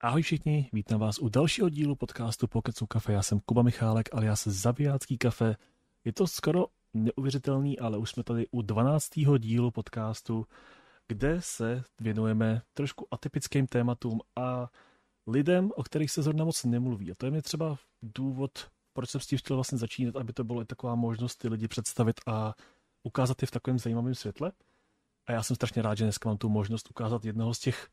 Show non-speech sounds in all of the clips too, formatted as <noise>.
Ahoj všichni, vítám vás u dalšího dílu podcastu Pokecu kafe. Já jsem Kuba Michálek, alias Zabijácký kafe. Je to skoro neuvěřitelný, ale už jsme tady u 12. dílu podcastu, kde se věnujeme trošku atypickým tématům a lidem, o kterých se zrovna moc nemluví. A to je mě třeba důvod, proč jsem s tím chtěl vlastně začínat, aby to bylo i taková možnost ty lidi představit a ukázat je v takovém zajímavém světle. A já jsem strašně rád, že dneska mám tu možnost ukázat jednoho z těch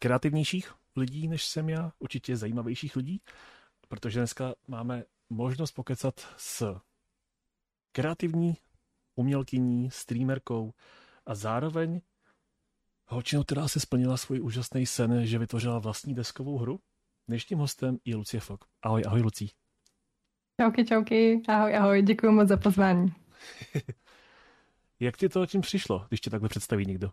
kreativnějších lidí, než jsem já, určitě zajímavějších lidí, protože dneska máme možnost pokecat s kreativní umělkyní, streamerkou a zároveň holčinou, která se splnila svůj úžasný sen, že vytvořila vlastní deskovou hru. Dnešním hostem je Lucie Fok. Ahoj, ahoj Lucí. Čauky, čauky, ahoj, ahoj, děkuji moc za pozvání. <laughs> Jak ti to tím přišlo, když tě takhle představí někdo?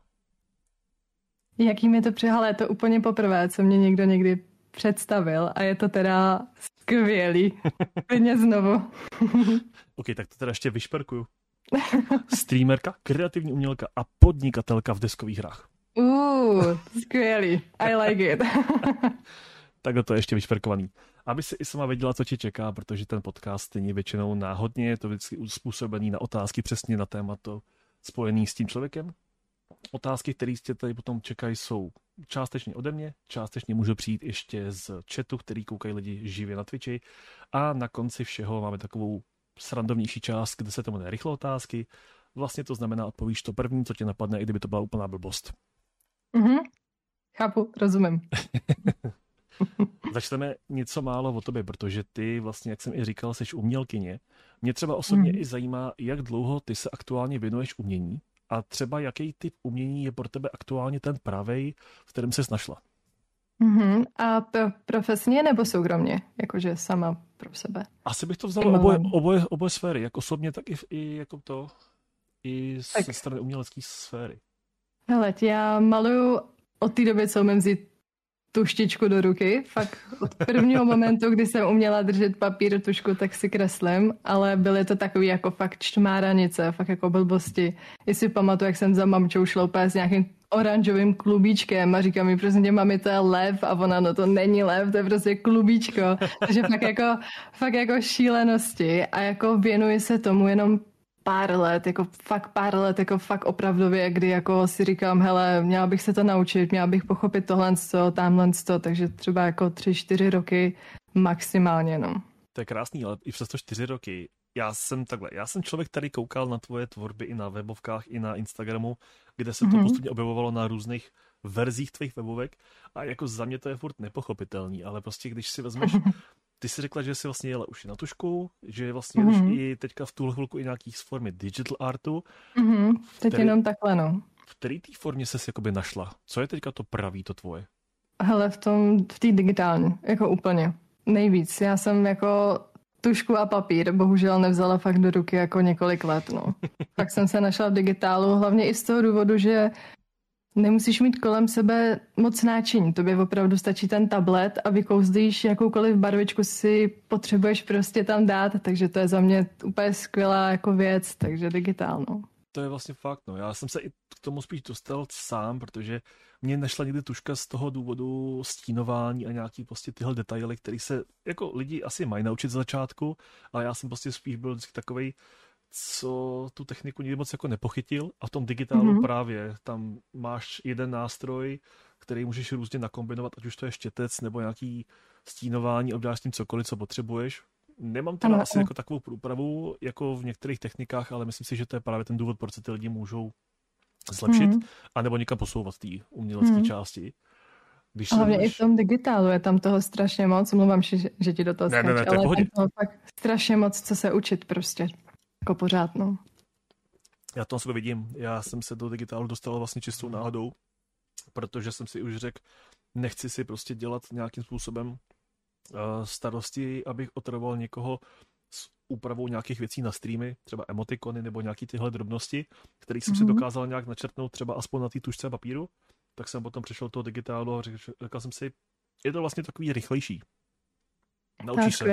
Jaký mi to přihalé, je to úplně poprvé, co mě někdo někdy představil a je to teda skvělý. <laughs> Klidně znovu. ok, tak to teda ještě vyšperkuju. <laughs> Streamerka, kreativní umělka a podnikatelka v deskových hrách. Uh, <laughs> skvělý. I like it. tak to je ještě vyšperkovaný. Aby si i sama věděla, co tě čeká, protože ten podcast není většinou náhodně, je to vždycky uspůsobený na otázky přesně na téma to spojený s tím člověkem, Otázky, které tě tady potom čekají, jsou částečně ode mě, částečně můžu přijít ještě z chatu, který koukají lidi živě na Twitchi a na konci všeho máme takovou srandovnější část, kde se to jmenuje rychle otázky. Vlastně to znamená, odpovíš to první, co tě napadne, i kdyby to byla úplná blbost. Mhm, chápu, rozumím. <laughs> Začneme něco málo o tobě, protože ty vlastně, jak jsem i říkal, jsi umělkyně. Mě třeba osobně mm. i zajímá, jak dlouho ty se aktuálně věnuješ umění a třeba jaký typ umění je pro tebe aktuálně ten pravej, v kterém se našla? Mm-hmm. A pro, profesně nebo soukromně? Jakože sama pro sebe? Asi bych to vzal oboje, oboje, oboje sféry, jak osobně, tak i, i jako to, i tak. ze strany umělecké sféry. Hele, já maluju od té doby, co umím vzít tuštičku do ruky. Fakt od prvního momentu, kdy jsem uměla držet papír, tušku, tak si kreslím, ale byly to takový jako fakt čtmáranice, fakt jako blbosti. Jestli pamatuju, jak jsem za mamčou šla úplně s nějakým oranžovým klubíčkem a říká mi, prostě mami, to je lev a ona, no to není lev, to je prostě klubíčko. Takže fakt jako, fakt jako šílenosti a jako věnuji se tomu jenom pár let, jako fakt pár let, jako fakt opravdově, kdy jako si říkám, hele, měla bych se to naučit, měla bych pochopit tohle, co, tamhle, co, takže třeba jako tři, čtyři roky maximálně, no. To je krásný, ale i přes to čtyři roky. Já jsem takhle, já jsem člověk, který koukal na tvoje tvorby i na webovkách, i na Instagramu, kde se to mm-hmm. postupně objevovalo na různých verzích tvých webovek a jako za mě to je furt nepochopitelný, ale prostě když si vezmeš <laughs> ty jsi řekla, že jsi vlastně jela už na tušku, že vlastně mm-hmm. už i teďka v tuhle chvilku i nějaký z formy digital artu. Mm-hmm. Teď který, jenom takhle, no. V které té formě ses jakoby našla? Co je teďka to pravý, to tvoje? Hele, v tom, v té digitální, jako úplně. Nejvíc. Já jsem jako tušku a papír bohužel nevzala fakt do ruky jako několik let, no. <laughs> Pak jsem se našla v digitálu, hlavně i z toho důvodu, že Nemusíš mít kolem sebe moc náčiní, tobě opravdu stačí ten tablet a vykouzdíš jakoukoliv barvičku si potřebuješ prostě tam dát, takže to je za mě úplně skvělá jako věc, takže digitálno. To je vlastně fakt, no. Já jsem se i k tomu spíš dostal sám, protože mě nešla někdy tuška z toho důvodu stínování a nějaký prostě tyhle detaily, které se jako lidi asi mají naučit z začátku, ale já jsem prostě spíš byl vždycky takovej, co tu techniku nikdy moc jako nepochytil a v tom digitálu mm-hmm. právě tam máš jeden nástroj, který můžeš různě nakombinovat, ať už to je štětec nebo nějaký stínování, obdáš s tím cokoliv, co potřebuješ. Nemám teda ano, asi ano. jako takovou průpravu jako v některých technikách, ale myslím si, že to je právě ten důvod, proč se ty lidi můžou zlepšit mm-hmm. anebo někam posouvat té umělecké mm-hmm. části. Když Hlavně můžeš... i v tom digitálu je tam toho strašně moc, mluvám, že, že ti do toho ne, ne, ne, ale tam toho fakt strašně moc, co se učit prostě. Jako pořád, no. Já to na sebe vidím. Já jsem se do digitálu dostal vlastně čistou náhodou, protože jsem si už řekl, nechci si prostě dělat nějakým způsobem uh, starosti, abych otravoval někoho s úpravou nějakých věcí na streamy, třeba emotikony nebo nějaký tyhle drobnosti, které jsem mm-hmm. si mhm. dokázal nějak načrtnout třeba aspoň na té tušce papíru, tak jsem potom přešel do toho digitálu a řekl, řekl jsem si, je to vlastně takový rychlejší. Naučíš se.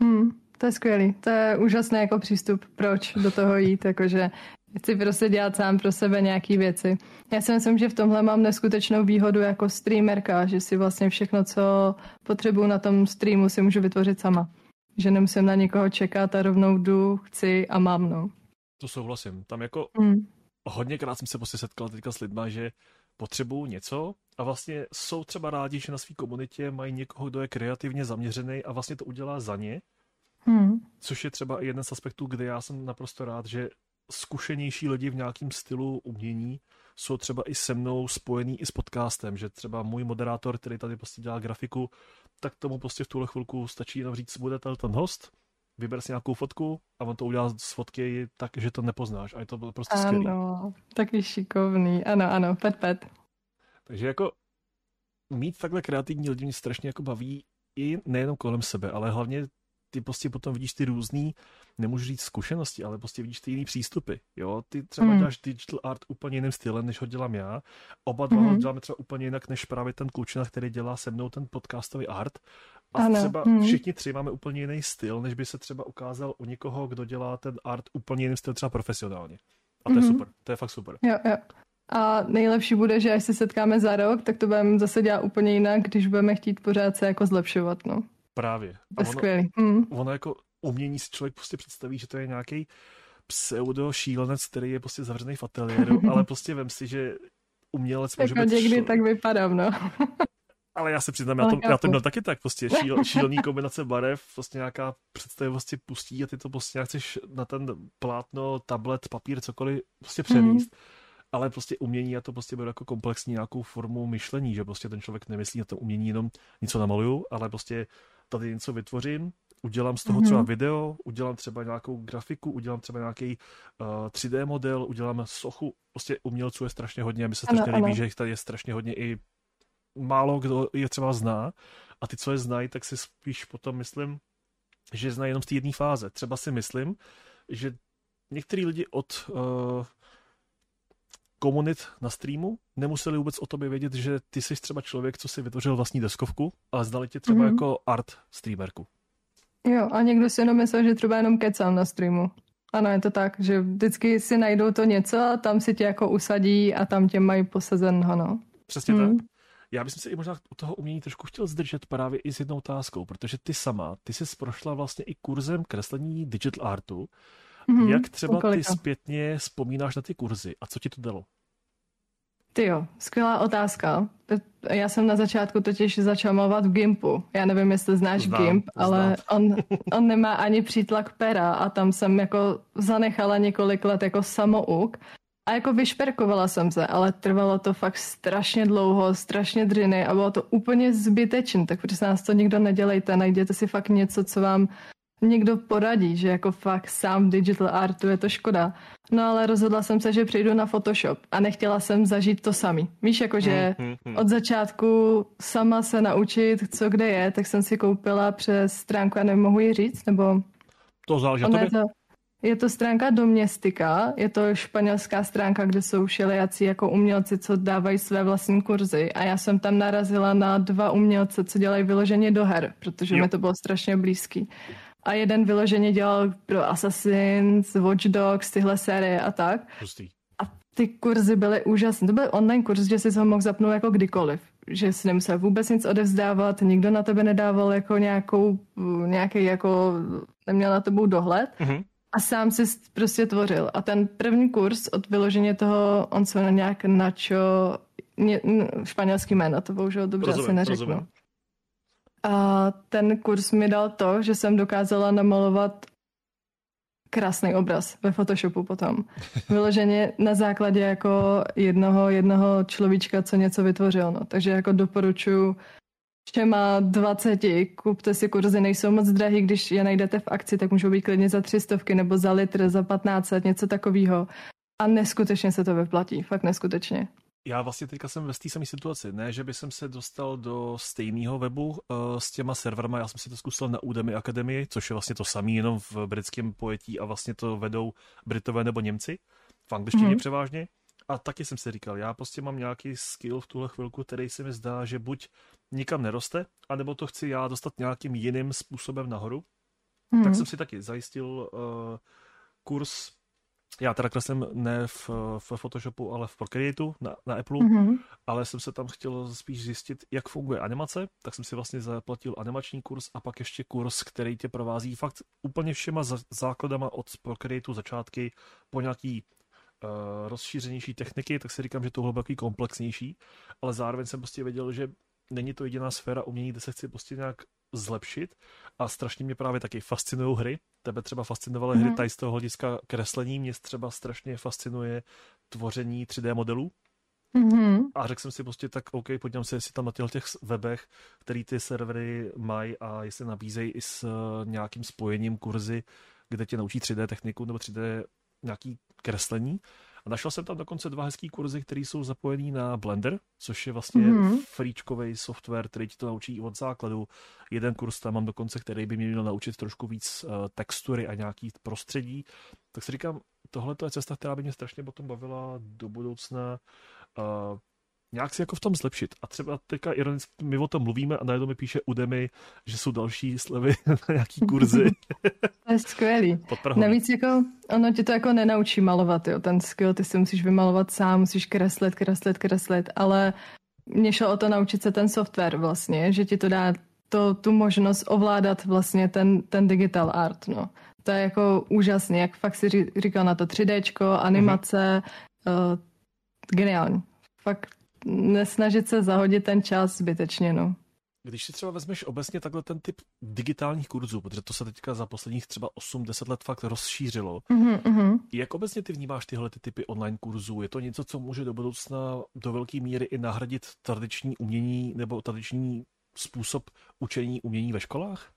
Hmm. To je skvělý, to je úžasný jako přístup, proč do toho jít, jakože Chci prostě dělat sám pro sebe nějaký věci. Já si myslím, že v tomhle mám neskutečnou výhodu jako streamerka, že si vlastně všechno, co potřebuju na tom streamu, si můžu vytvořit sama. Že nemusím na někoho čekat a rovnou jdu, chci a mám, no. To souhlasím. Tam jako mm. hodněkrát jsem se prostě setkal teďka s lidma, že potřebují něco a vlastně jsou třeba rádi, že na své komunitě mají někoho, kdo je kreativně zaměřený a vlastně to udělá za ně. Hmm. Což je třeba jeden z aspektů, kde já jsem naprosto rád, že zkušenější lidi v nějakém stylu umění jsou třeba i se mnou spojený i s podcastem, že třeba můj moderátor, který tady prostě dělá grafiku, tak tomu prostě v tuhle chvilku stačí jenom říct, bude ten host, vyber si nějakou fotku a on to udělá z fotky tak, že to nepoznáš a je to prostě ano, skvělý. Ano, taky šikovný, ano, ano, pet, pet. Takže jako mít takhle kreativní lidi mě strašně jako baví i nejenom kolem sebe, ale hlavně ty prostě potom vidíš ty různý, nemůžu říct zkušenosti, ale prostě vidíš ty jiný přístupy, jo, ty třeba mm. děláš digital art úplně jiným stylem, než ho dělám já, oba dva mm. ho děláme třeba úplně jinak, než právě ten klučina, který dělá se mnou ten podcastový art a ano. třeba mm. všichni tři máme úplně jiný styl, než by se třeba ukázal u někoho, kdo dělá ten art úplně jiným stylem, třeba profesionálně. A to mm. je mhm. super, to je fakt super. Jo, jo. A nejlepší bude, že až se setkáme za rok, tak to budeme zase dělat úplně jinak, když budeme chtít pořád se jako zlepšovat, no. Právě. To je skvělý. Mm. Ono jako umění si člověk prostě představí, že to je nějaký pseudo šílenec, který je prostě zavřený v ateliéru, <laughs> ale prostě vem si, že umělec může jako být... někdy šlo... tak vypadám, no. <laughs> ale já se přiznám, já to, já to měl taky tak, prostě <laughs> šíl, šílený kombinace barev, prostě nějaká představivosti pustí a ty to prostě nějak chceš na ten plátno, tablet, papír, cokoliv prostě přenést. Mm ale prostě umění já to prostě beru jako komplexní nějakou formu myšlení, že prostě ten člověk nemyslí na to umění jenom něco namaluju, ale prostě tady něco vytvořím, udělám z toho mm-hmm. třeba video, udělám třeba nějakou grafiku, udělám třeba nějaký uh, 3D model, udělám sochu. Prostě umělců je strašně hodně a mi se strašně líbí, že jich tady je strašně hodně i málo kdo je třeba zná a ty, co je znají, tak si spíš potom myslím, že znají jenom z té jedné fáze. Třeba si myslím, že některý lidi od uh, komunit na streamu nemuseli vůbec o tobě vědět, že ty jsi třeba člověk, co si vytvořil vlastní deskovku, ale znali tě třeba mm-hmm. jako art streamerku. Jo, a někdo si jenom myslel, že třeba jenom kecám na streamu. Ano, je to tak, že vždycky si najdou to něco a tam si tě jako usadí a tam tě mají posazen, no. Přesně mm. tak. Já bych se i možná u toho umění trošku chtěl zdržet právě i s jednou otázkou, protože ty sama, ty jsi prošla vlastně i kurzem kreslení digital artu. Mm-hmm. Jak třeba ty zpětně vzpomínáš na ty kurzy a co ti to dalo? Ty jo, skvělá otázka. Já jsem na začátku totiž začal malovat v Gimpu. Já nevím, jestli znáš znám, Gimp, ale on, on nemá ani přítlak pera a tam jsem jako zanechala několik let jako samouk a jako vyšperkovala jsem se, ale trvalo to fakt strašně dlouho, strašně dřiny a bylo to úplně zbytečné, tak protože nás to nikdo nedělejte, najděte si fakt něco, co vám někdo poradí, že jako fakt sám digital artu je to škoda. No ale rozhodla jsem se, že přejdu na Photoshop a nechtěla jsem zažít to samý. Víš, jako že hmm, hmm, hmm. od začátku sama se naučit, co kde je, tak jsem si koupila přes stránku, a nemohu ji říct, nebo... To záleží to, je to stránka Domestika, je to španělská stránka, kde jsou všelijací jako umělci, co dávají své vlastní kurzy a já jsem tam narazila na dva umělce, co dělají vyloženě do her, protože jo. mi to bylo strašně blízký a jeden vyloženě dělal pro Assassins, Watch Dogs, tyhle série a tak. Pustý. A ty kurzy byly úžasné. To byl online kurz, že si ho mohl zapnout jako kdykoliv. Že si nemusel vůbec nic odevzdávat, nikdo na tebe nedával jako nějakou, nějaký jako, neměl na tebou dohled. Mm-hmm. A sám si prostě tvořil. A ten první kurz od vyloženě toho, on se nějak načo, španělský jméno, to bohužel dobře rozumím, asi neřeknu. Rozumím. A ten kurz mi dal to, že jsem dokázala namalovat krásný obraz ve Photoshopu potom. <laughs> Vyloženě na základě jako jednoho, jednoho človíčka, co něco vytvořil. No. Takže jako doporučuji všema 20, kupte si kurzy, nejsou moc drahý, když je najdete v akci, tak můžou být klidně za 300 nebo za litr, za 15, něco takového. A neskutečně se to vyplatí, fakt neskutečně já vlastně teďka jsem ve té samé situaci. Ne, že by jsem se dostal do stejného webu uh, s těma serverama, já jsem si to zkusil na Udemy Akademii, což je vlastně to samé, jenom v britském pojetí a vlastně to vedou Britové nebo Němci, v angličtině mm-hmm. převážně. A taky jsem si říkal, já prostě mám nějaký skill v tuhle chvilku, který se mi zdá, že buď nikam neroste, anebo to chci já dostat nějakým jiným způsobem nahoru. Mm-hmm. Tak jsem si taky zajistil uh, kurz já teda kreslím ne v, v Photoshopu, ale v Procreateu na, na Apple, mm-hmm. ale jsem se tam chtěl spíš zjistit, jak funguje animace, tak jsem si vlastně zaplatil animační kurz a pak ještě kurz, který tě provází fakt úplně všema základama od Procreateu začátky po nějaký uh, rozšířenější techniky, tak si říkám, že to bylo takový komplexnější, ale zároveň jsem prostě věděl, že není to jediná sféra umění, kde se chci prostě nějak zlepšit a strašně mě právě taky fascinují hry. Tebe třeba fascinovaly mm-hmm. hry mhm. tady z toho hlediska kreslení, mě třeba strašně fascinuje tvoření 3D modelů. Mm-hmm. A řekl jsem si prostě tak, OK, podívám se, jestli tam na těch webech, který ty servery mají a jestli nabízejí i s uh, nějakým spojením kurzy, kde tě naučí 3D techniku nebo 3D nějaký kreslení. A našel jsem tam dokonce dva hezký kurzy, které jsou zapojený na Blender, což je vlastně mm-hmm. freečkový software, který ti to naučí od základu. Jeden kurz tam mám dokonce, který by mě měl naučit trošku víc uh, textury a nějaký prostředí. Tak si říkám, tohle je cesta, která by mě strašně potom bavila do budoucna. Uh, nějak si jako v tom zlepšit. A třeba teďka ironicky my o tom mluvíme a najednou mi píše Udemy, že jsou další slevy <laughs> na nějaký kurzy. <laughs> to je skvělý. Navíc jako, ono ti to jako nenaučí malovat, jo. Ten skill ty si musíš vymalovat sám, musíš kreslit, kreslit, kreslit, ale mě šlo o to naučit se ten software vlastně, že ti to dá to, tu možnost ovládat vlastně ten, ten digital art, no. To je jako úžasný, jak fakt si říkal na to 3D, animace, mm-hmm. uh, geniální. Fakt nesnažit se zahodit ten čas zbytečně, no. Když si třeba vezmeš obecně takhle ten typ digitálních kurzů, protože to se teďka za posledních třeba 8-10 let fakt rozšířilo, mm-hmm. jak obecně ty vnímáš tyhle ty typy online kurzů? Je to něco, co může do budoucna do velké míry i nahradit tradiční umění nebo tradiční způsob učení umění ve školách?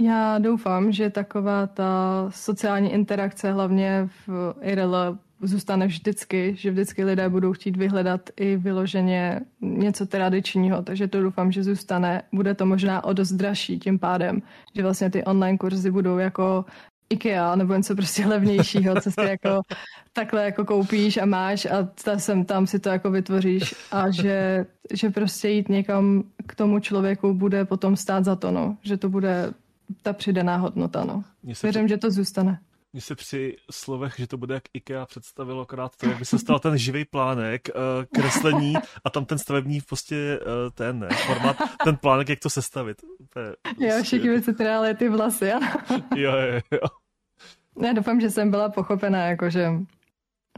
Já doufám, že taková ta sociální interakce, hlavně v IRL, zůstane vždycky, že vždycky lidé budou chtít vyhledat i vyloženě něco tradičního, takže to doufám, že zůstane. Bude to možná o dost dražší tím pádem, že vlastně ty online kurzy budou jako IKEA nebo něco prostě levnějšího, co si jako takhle jako koupíš a máš a ta sem tam si to jako vytvoříš a že, že prostě jít někam k tomu člověku bude potom stát za to, no. že to bude ta přidaná hodnota. No. Věřím, že to zůstane. Mně se při slovech, že to bude jak IKEA představilo akorát to, jak by se stal ten živý plánek, uh, kreslení a tam ten stavební prostě ten ne, formát, ten plánek, jak to sestavit. jo, všichni by se teda ty vlasy, ano. <laughs> jo, jo, jo. Já doufám, že jsem byla pochopená, jako že,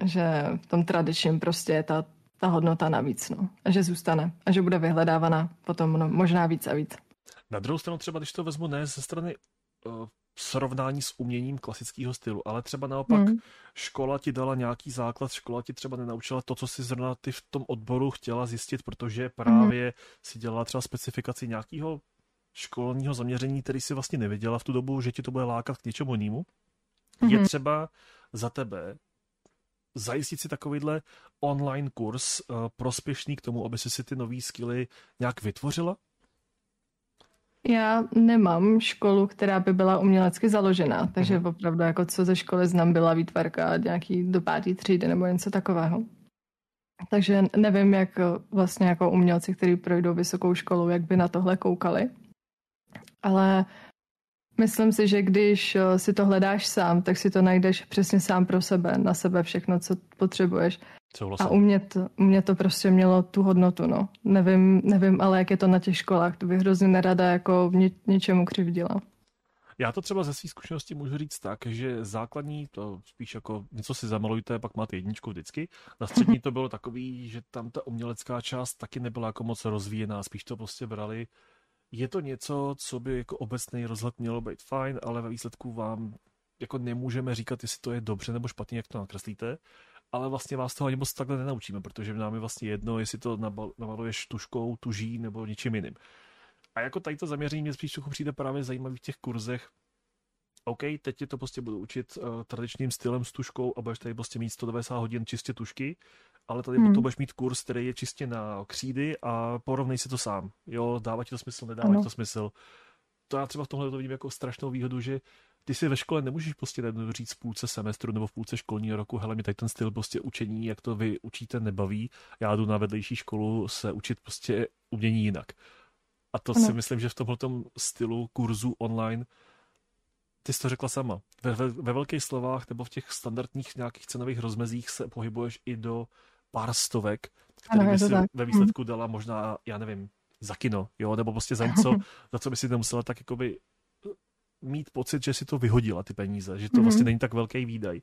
že v tom tradičním prostě je ta, ta hodnota navíc, no. A že zůstane. A že bude vyhledávaná potom no, možná víc a víc. Na druhou stranu třeba, když to vezmu ne ze strany srovnání s uměním klasického stylu, ale třeba naopak hmm. škola ti dala nějaký základ, škola ti třeba nenaučila to, co si zrovna ty v tom odboru chtěla zjistit, protože právě hmm. si dělala třeba specifikaci nějakého školního zaměření, který si vlastně nevěděla v tu dobu, že ti to bude lákat k něčemu jinému. Hmm. Je třeba za tebe zajistit si takovýhle online kurz uh, prospěšný k tomu, aby si si ty nové skily nějak vytvořila? Já nemám školu, která by byla umělecky založená, takže uh-huh. opravdu jako co ze školy znám byla výtvarka nějaký do pátý třídy nebo něco takového. Takže nevím, jak vlastně jako umělci, kteří projdou vysokou školu, jak by na tohle koukali. Ale myslím si, že když si to hledáš sám, tak si to najdeš přesně sám pro sebe, na sebe všechno, co potřebuješ. Souhlasím. A u mě, to, u mě to prostě mělo tu hodnotu, no. Nevím, nevím, ale jak je to na těch školách, to bych hrozně nerada jako ně, něčemu křivdila. Já to třeba ze své zkušenosti můžu říct tak, že základní, to spíš jako něco si zamalujte, pak máte jedničku vždycky. Na střední <laughs> to bylo takový, že tam ta umělecká část taky nebyla jako moc rozvíjená, spíš to prostě brali. Je to něco, co by jako obecný rozhled mělo být fajn, ale ve výsledku vám jako nemůžeme říkat, jestli to je dobře nebo špatně, jak to nakreslíte ale vlastně vás toho ani moc takhle nenaučíme, protože nám je vlastně jedno, jestli to namaluješ tuškou, tuží nebo něčím jiným. A jako tady to zaměření mě spíš trochu přijde právě zajímavý v těch kurzech. OK, teď tě to prostě budu učit uh, tradičním stylem s tuškou a budeš tady prostě mít 190 hodin čistě tušky, ale tady hmm. potom budeš mít kurz, který je čistě na křídy a porovnej si to sám. Jo, dává ti to smysl, nedává ti to smysl. To já třeba v tomhle to vidím jako strašnou výhodu, že ty si ve škole nemůžeš prostě říct v půlce semestru nebo v půlce školního roku, hele, mi tady ten styl prostě učení, jak to vy učíte, nebaví. Já jdu na vedlejší školu se učit prostě umění jinak. A to ano. si myslím, že v tomhle stylu kurzu online ty jsi to řekla sama. Ve, ve, ve velkých slovách nebo v těch standardních nějakých cenových rozmezích se pohybuješ i do pár stovek, který by si tak. ve mhm. výsledku dala možná, já nevím, za kino, jo, nebo prostě za něco, <laughs> za co by si nemusela tak jakoby mít pocit, že si to vyhodila ty peníze, že to mm-hmm. vlastně není tak velký výdaj.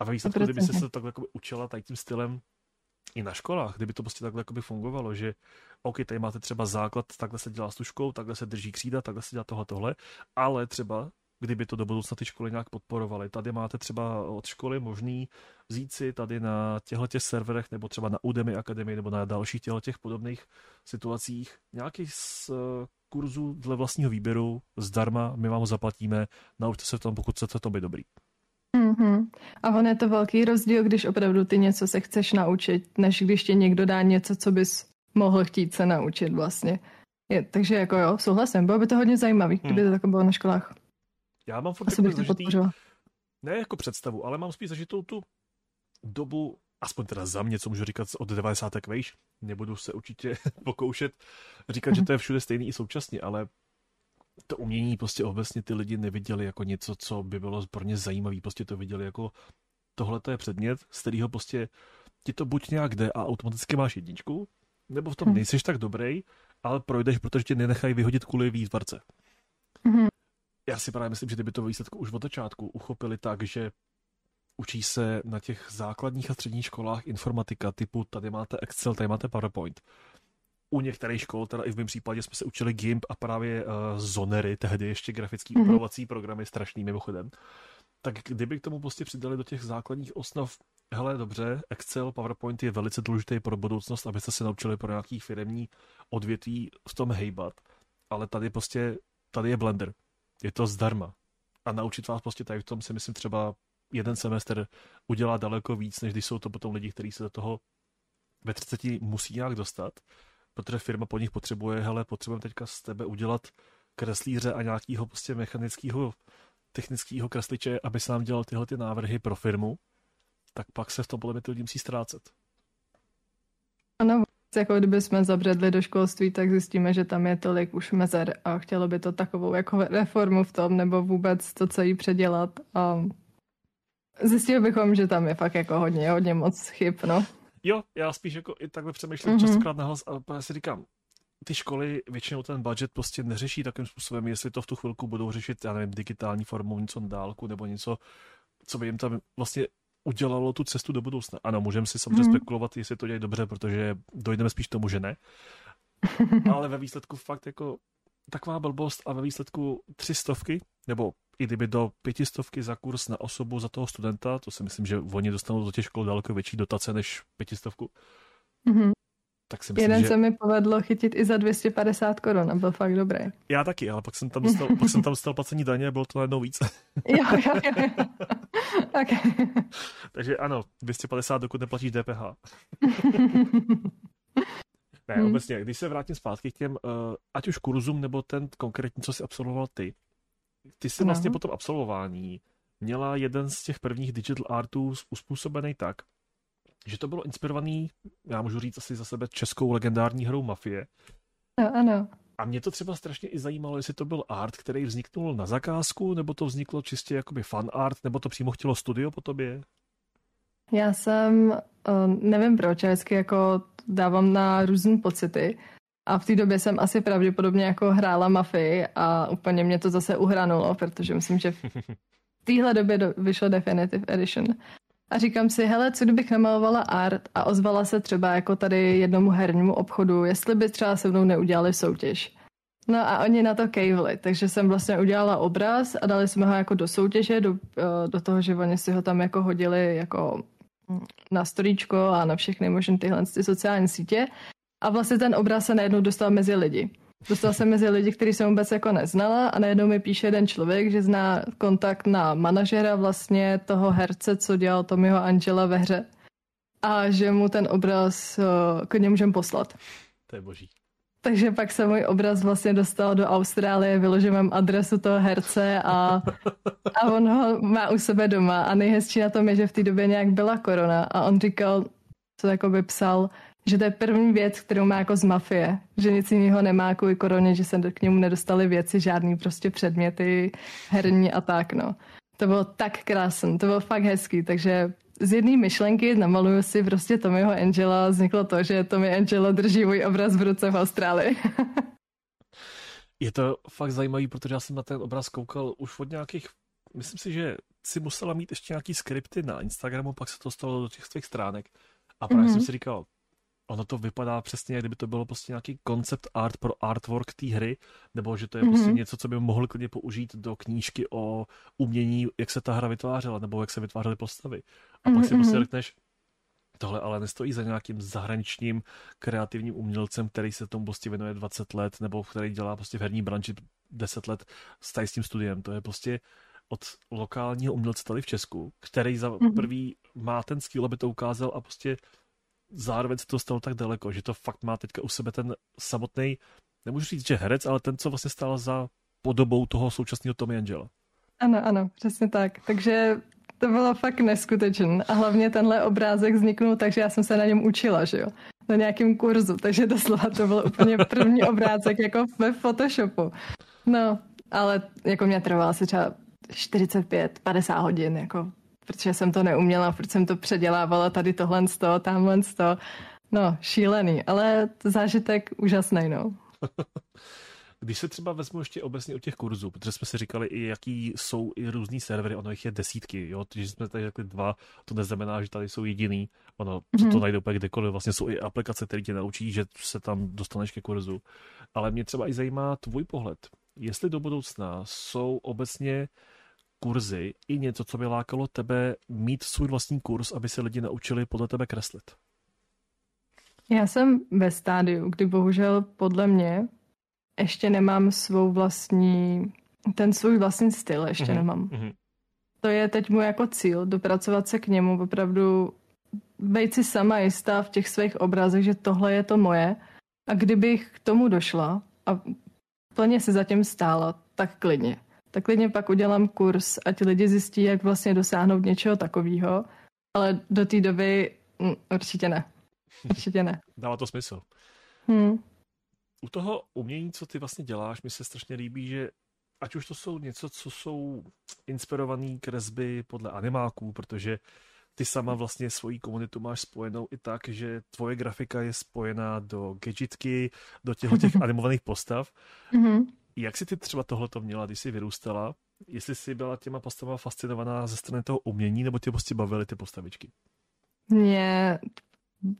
A ve výsledku, kdyby se to takhle učila tady tím stylem i na školách, kdyby to prostě takhle jakoby fungovalo, že OK, tady máte třeba základ, takhle se dělá s tuškou, takhle se drží křída, takhle se dělá tohle, tohle, ale třeba kdyby to do budoucna ty školy nějak podporovaly. Tady máte třeba od školy možný vzít si tady na těchto těch serverech nebo třeba na Udemy Akademii nebo na dalších těchto těch podobných situacích nějaký z eh, kurzů dle vlastního výběru zdarma, my vám ho zaplatíme, naučte se v tom, pokud chcete to být dobrý. Mm-hmm. A on je to velký rozdíl, když opravdu ty něco se chceš naučit, než když ti někdo dá něco, co bys mohl chtít se naučit vlastně. Je, takže jako jo, souhlasím, bylo by to hodně zajímavý, kdyby hmm. to tak bylo na školách. Já mám fakt jako zažitý, ne jako představu, ale mám spíš zažitou tu dobu, aspoň teda za mě, co můžu říkat od 90. vejš, nebudu se určitě <laughs> pokoušet říkat, mm-hmm. že to je všude stejný i současně, ale to umění prostě obecně ty lidi neviděli jako něco, co by bylo pro ně zajímavé, prostě to viděli jako tohle to je předmět, z kterého prostě ti to buď nějak jde a automaticky máš jedničku, nebo v tom mm. nejseš tak dobrý, ale projdeš, protože tě nenechají vyhodit kvůli výtvarce. Mm já si právě myslím, že kdyby to výsledku už od začátku uchopili tak, že učí se na těch základních a středních školách informatika typu tady máte Excel, tady máte PowerPoint. U některých škol, teda i v mém případě, jsme se učili GIMP a právě uh, Zonery, tehdy ještě grafický mm-hmm. upravovací programy, strašný mimochodem. Tak kdyby k tomu prostě přidali do těch základních osnov, hele, dobře, Excel, PowerPoint je velice důležitý pro budoucnost, abyste se naučili pro nějaký firmní odvětví v tom hejbat, ale tady prostě, tady je Blender je to zdarma. A naučit vás prostě tady v tom si myslím třeba jeden semestr udělá daleko víc, než když jsou to potom lidi, kteří se do toho ve 30 musí nějak dostat, protože firma po nich potřebuje, hele, potřebujeme teďka z tebe udělat kreslíře a nějakého prostě mechanického technického kresliče, aby se nám dělal tyhle ty návrhy pro firmu, tak pak se v tom podle mě ty lidi musí ztrácet. Ano, jako kdyby jsme zabředli do školství, tak zjistíme, že tam je tolik už mezer a chtělo by to takovou jako reformu v tom, nebo vůbec to celý předělat a zjistili bychom, že tam je fakt jako hodně, hodně moc chyb, no. Jo, já spíš jako i takhle přemýšlím mm-hmm. častokrát nahlas a si říkám, ty školy většinou ten budget prostě neřeší takým způsobem, jestli to v tu chvilku budou řešit, já nevím, digitální formou, něco na dálku nebo něco, co by jim tam vlastně udělalo tu cestu do budoucna. Ano, můžeme si samozřejmě mm. spekulovat, jestli to dělají dobře, protože dojdeme spíš tomu, že ne. <laughs> Ale ve výsledku fakt jako taková blbost a ve výsledku tři stovky, nebo i kdyby do pětistovky za kurz na osobu za toho studenta, to si myslím, že oni dostanou do těch škol daleko větší dotace než pětistovku. Mm-hmm tak si myslím, Jeden že... se mi povedlo chytit i za 250 korun a byl fakt dobrý. Já taky, ale pak jsem tam dostal, pak jsem tam dostal placení daně a bylo to najednou víc. <laughs> jo, jo, jo. <laughs> okay. Takže ano, 250, dokud neplatíš DPH. <laughs> ne, hmm. obecně, když se vrátím zpátky k těm, uh, ať už kurzům, nebo ten konkrétní, co jsi absolvoval ty, ty jsi no. vlastně po tom absolvování měla jeden z těch prvních digital artů uspůsobený tak, že to bylo inspirovaný, já můžu říct asi za sebe, českou legendární hrou Mafie. No, ano. A mě to třeba strašně i zajímalo, jestli to byl art, který vzniknul na zakázku, nebo to vzniklo čistě jakoby fan art, nebo to přímo chtělo studio po tobě? Já jsem, uh, nevím proč, já vždycky jako dávám na různé pocity. A v té době jsem asi pravděpodobně jako hrála Mafii a úplně mě to zase uhranulo, protože myslím, že v <laughs> téhle době do, vyšlo Definitive Edition. A říkám si, hele, co kdybych namalovala art a ozvala se třeba jako tady jednomu hernímu obchodu, jestli by třeba se mnou neudělali soutěž. No a oni na to kejvli, takže jsem vlastně udělala obraz a dali jsme ho jako do soutěže, do, eh, do toho, že oni si ho tam jako hodili jako hm, na storíčko a na všechny možné tyhle ty sociální sítě. A vlastně ten obraz se najednou dostal mezi lidi. Dostal jsem mezi lidi, který jsem vůbec jako neznala a najednou mi píše jeden člověk, že zná kontakt na manažera vlastně toho herce, co dělal Tommyho Angela ve hře a že mu ten obraz uh, klidně můžem poslat. To je boží. Takže pak se můj obraz vlastně dostal do Austrálie, vyložil mám adresu toho herce a, a on ho má u sebe doma. A nejhezčí na tom je, že v té době nějak byla korona a on říkal, co jako by psal, že to je první věc, kterou má jako z mafie, že nic jiného nemá kvůli koroně, že se k němu nedostali věci, žádný prostě předměty herní a tak, no. To bylo tak krásné, to bylo fakt hezký, takže z jedné myšlenky namaluju si prostě Tommyho Angela, vzniklo to, že Tommy Angelo drží můj obraz v ruce v Austrálii. <laughs> Je to fakt zajímavý, protože já jsem na ten obraz koukal už od nějakých, myslím si, že si musela mít ještě nějaký skripty na Instagramu, pak se to stalo do těch svých stránek. A právě mm-hmm. jsem si říkal, ono to vypadá přesně, jak kdyby to bylo prostě nějaký koncept art pro artwork té hry, nebo že to je mm-hmm. prostě něco, co by mohl klidně použít do knížky o umění, jak se ta hra vytvářela, nebo jak se vytvářely postavy. A mm-hmm. pak si prostě mhm. řekneš, tohle ale nestojí za nějakým zahraničním kreativním umělcem, který se tomu prostě věnuje 20 let, nebo který dělá prostě v herní branži 10 let s, s tím studiem. To je prostě od lokálního umělce tady v Česku, který za mm-hmm. prvý má ten skill, aby to ukázal a prostě zároveň se to stalo tak daleko, že to fakt má teďka u sebe ten samotný, nemůžu říct, že herec, ale ten, co vlastně stál za podobou toho současného Tommy Angela. Ano, ano, přesně tak. Takže to bylo fakt neskutečné. A hlavně tenhle obrázek vzniknul takže já jsem se na něm učila, že jo? Na nějakém kurzu, takže doslova to byl úplně první obrázek jako ve Photoshopu. No, ale jako mě trvalo asi třeba 45, 50 hodin, jako protože jsem to neuměla, protože jsem to předělávala tady tohle z toho, tamhle z toho. No, šílený, ale zážitek úžasný, no. <laughs> Když se třeba vezmu ještě obecně o těch kurzů, protože jsme si říkali, i jaký jsou i různý servery, ono jich je desítky, jo, když jsme tady řekli dva, to neznamená, že tady jsou jediný, ono, co to mhm. najde úplně kdekoliv, vlastně jsou i aplikace, které tě naučí, že se tam dostaneš ke kurzu. Ale mě třeba i zajímá tvůj pohled, jestli do budoucna jsou obecně kurzy i něco, co by lákalo tebe mít svůj vlastní kurz, aby se lidi naučili podle tebe kreslit? Já jsem ve stádiu, kdy bohužel podle mě ještě nemám svou vlastní, ten svůj vlastní styl ještě mm-hmm. nemám. Mm-hmm. To je teď můj jako cíl, dopracovat se k němu, opravdu být si sama jistá v těch svých obrazech, že tohle je to moje. A kdybych k tomu došla a plně si zatím stála, tak klidně tak klidně pak udělám kurz, ať lidi zjistí, jak vlastně dosáhnout něčeho takového, ale do té doby mm, určitě ne. <laughs> Určitě ne. Dává to smysl. Hmm. U toho umění, co ty vlastně děláš, mi se strašně líbí, že ať už to jsou něco, co jsou inspirované kresby podle animáků, protože ty sama vlastně svoji komunitu máš spojenou i tak, že tvoje grafika je spojená do gadgetky, do těch, těch <laughs> animovaných postav. Mm-hmm. Jak jsi ty třeba tohleto měla, když jsi vyrůstala? Jestli jsi byla těma postavama fascinovaná ze strany toho umění, nebo tě prostě bavily ty postavičky? Mě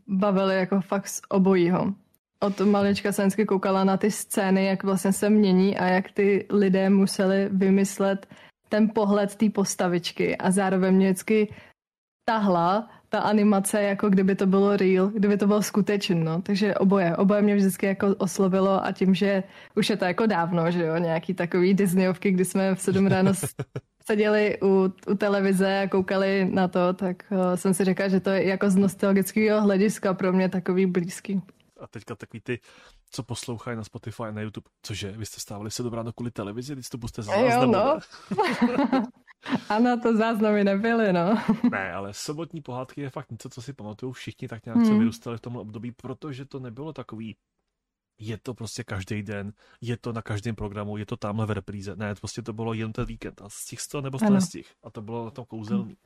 bavily jako fakt z obojího. Od malička jsem vždycky koukala na ty scény, jak vlastně se mění a jak ty lidé museli vymyslet ten pohled té postavičky a zároveň mě vždycky tahla ta animace, jako kdyby to bylo real, kdyby to bylo skutečné, no. Takže oboje, oboje mě vždycky jako oslovilo a tím, že už je to jako dávno, že jo, nějaký takový Disneyovky, kdy jsme v 7 ráno seděli u, u televize a koukali na to, tak uh, jsem si řekla, že to je jako z nostalgického hlediska pro mě takový blízký. A teďka takový ty, co poslouchají na Spotify a na YouTube, cože, vy jste stávali se dobrá do kvůli televizi, když to puste za Jo, no. <laughs> Ano, to záznamy nebyly, no. ne, ale sobotní pohádky je fakt něco, co si pamatují všichni tak nějak, hmm. co vyrůstali v tomhle období, protože to nebylo takový je to prostě každý den, je to na každém programu, je to tamhle v repríze. Ne, prostě to bylo jen ten víkend a z těch toho nebo z těch. A to bylo na tom kouzelný.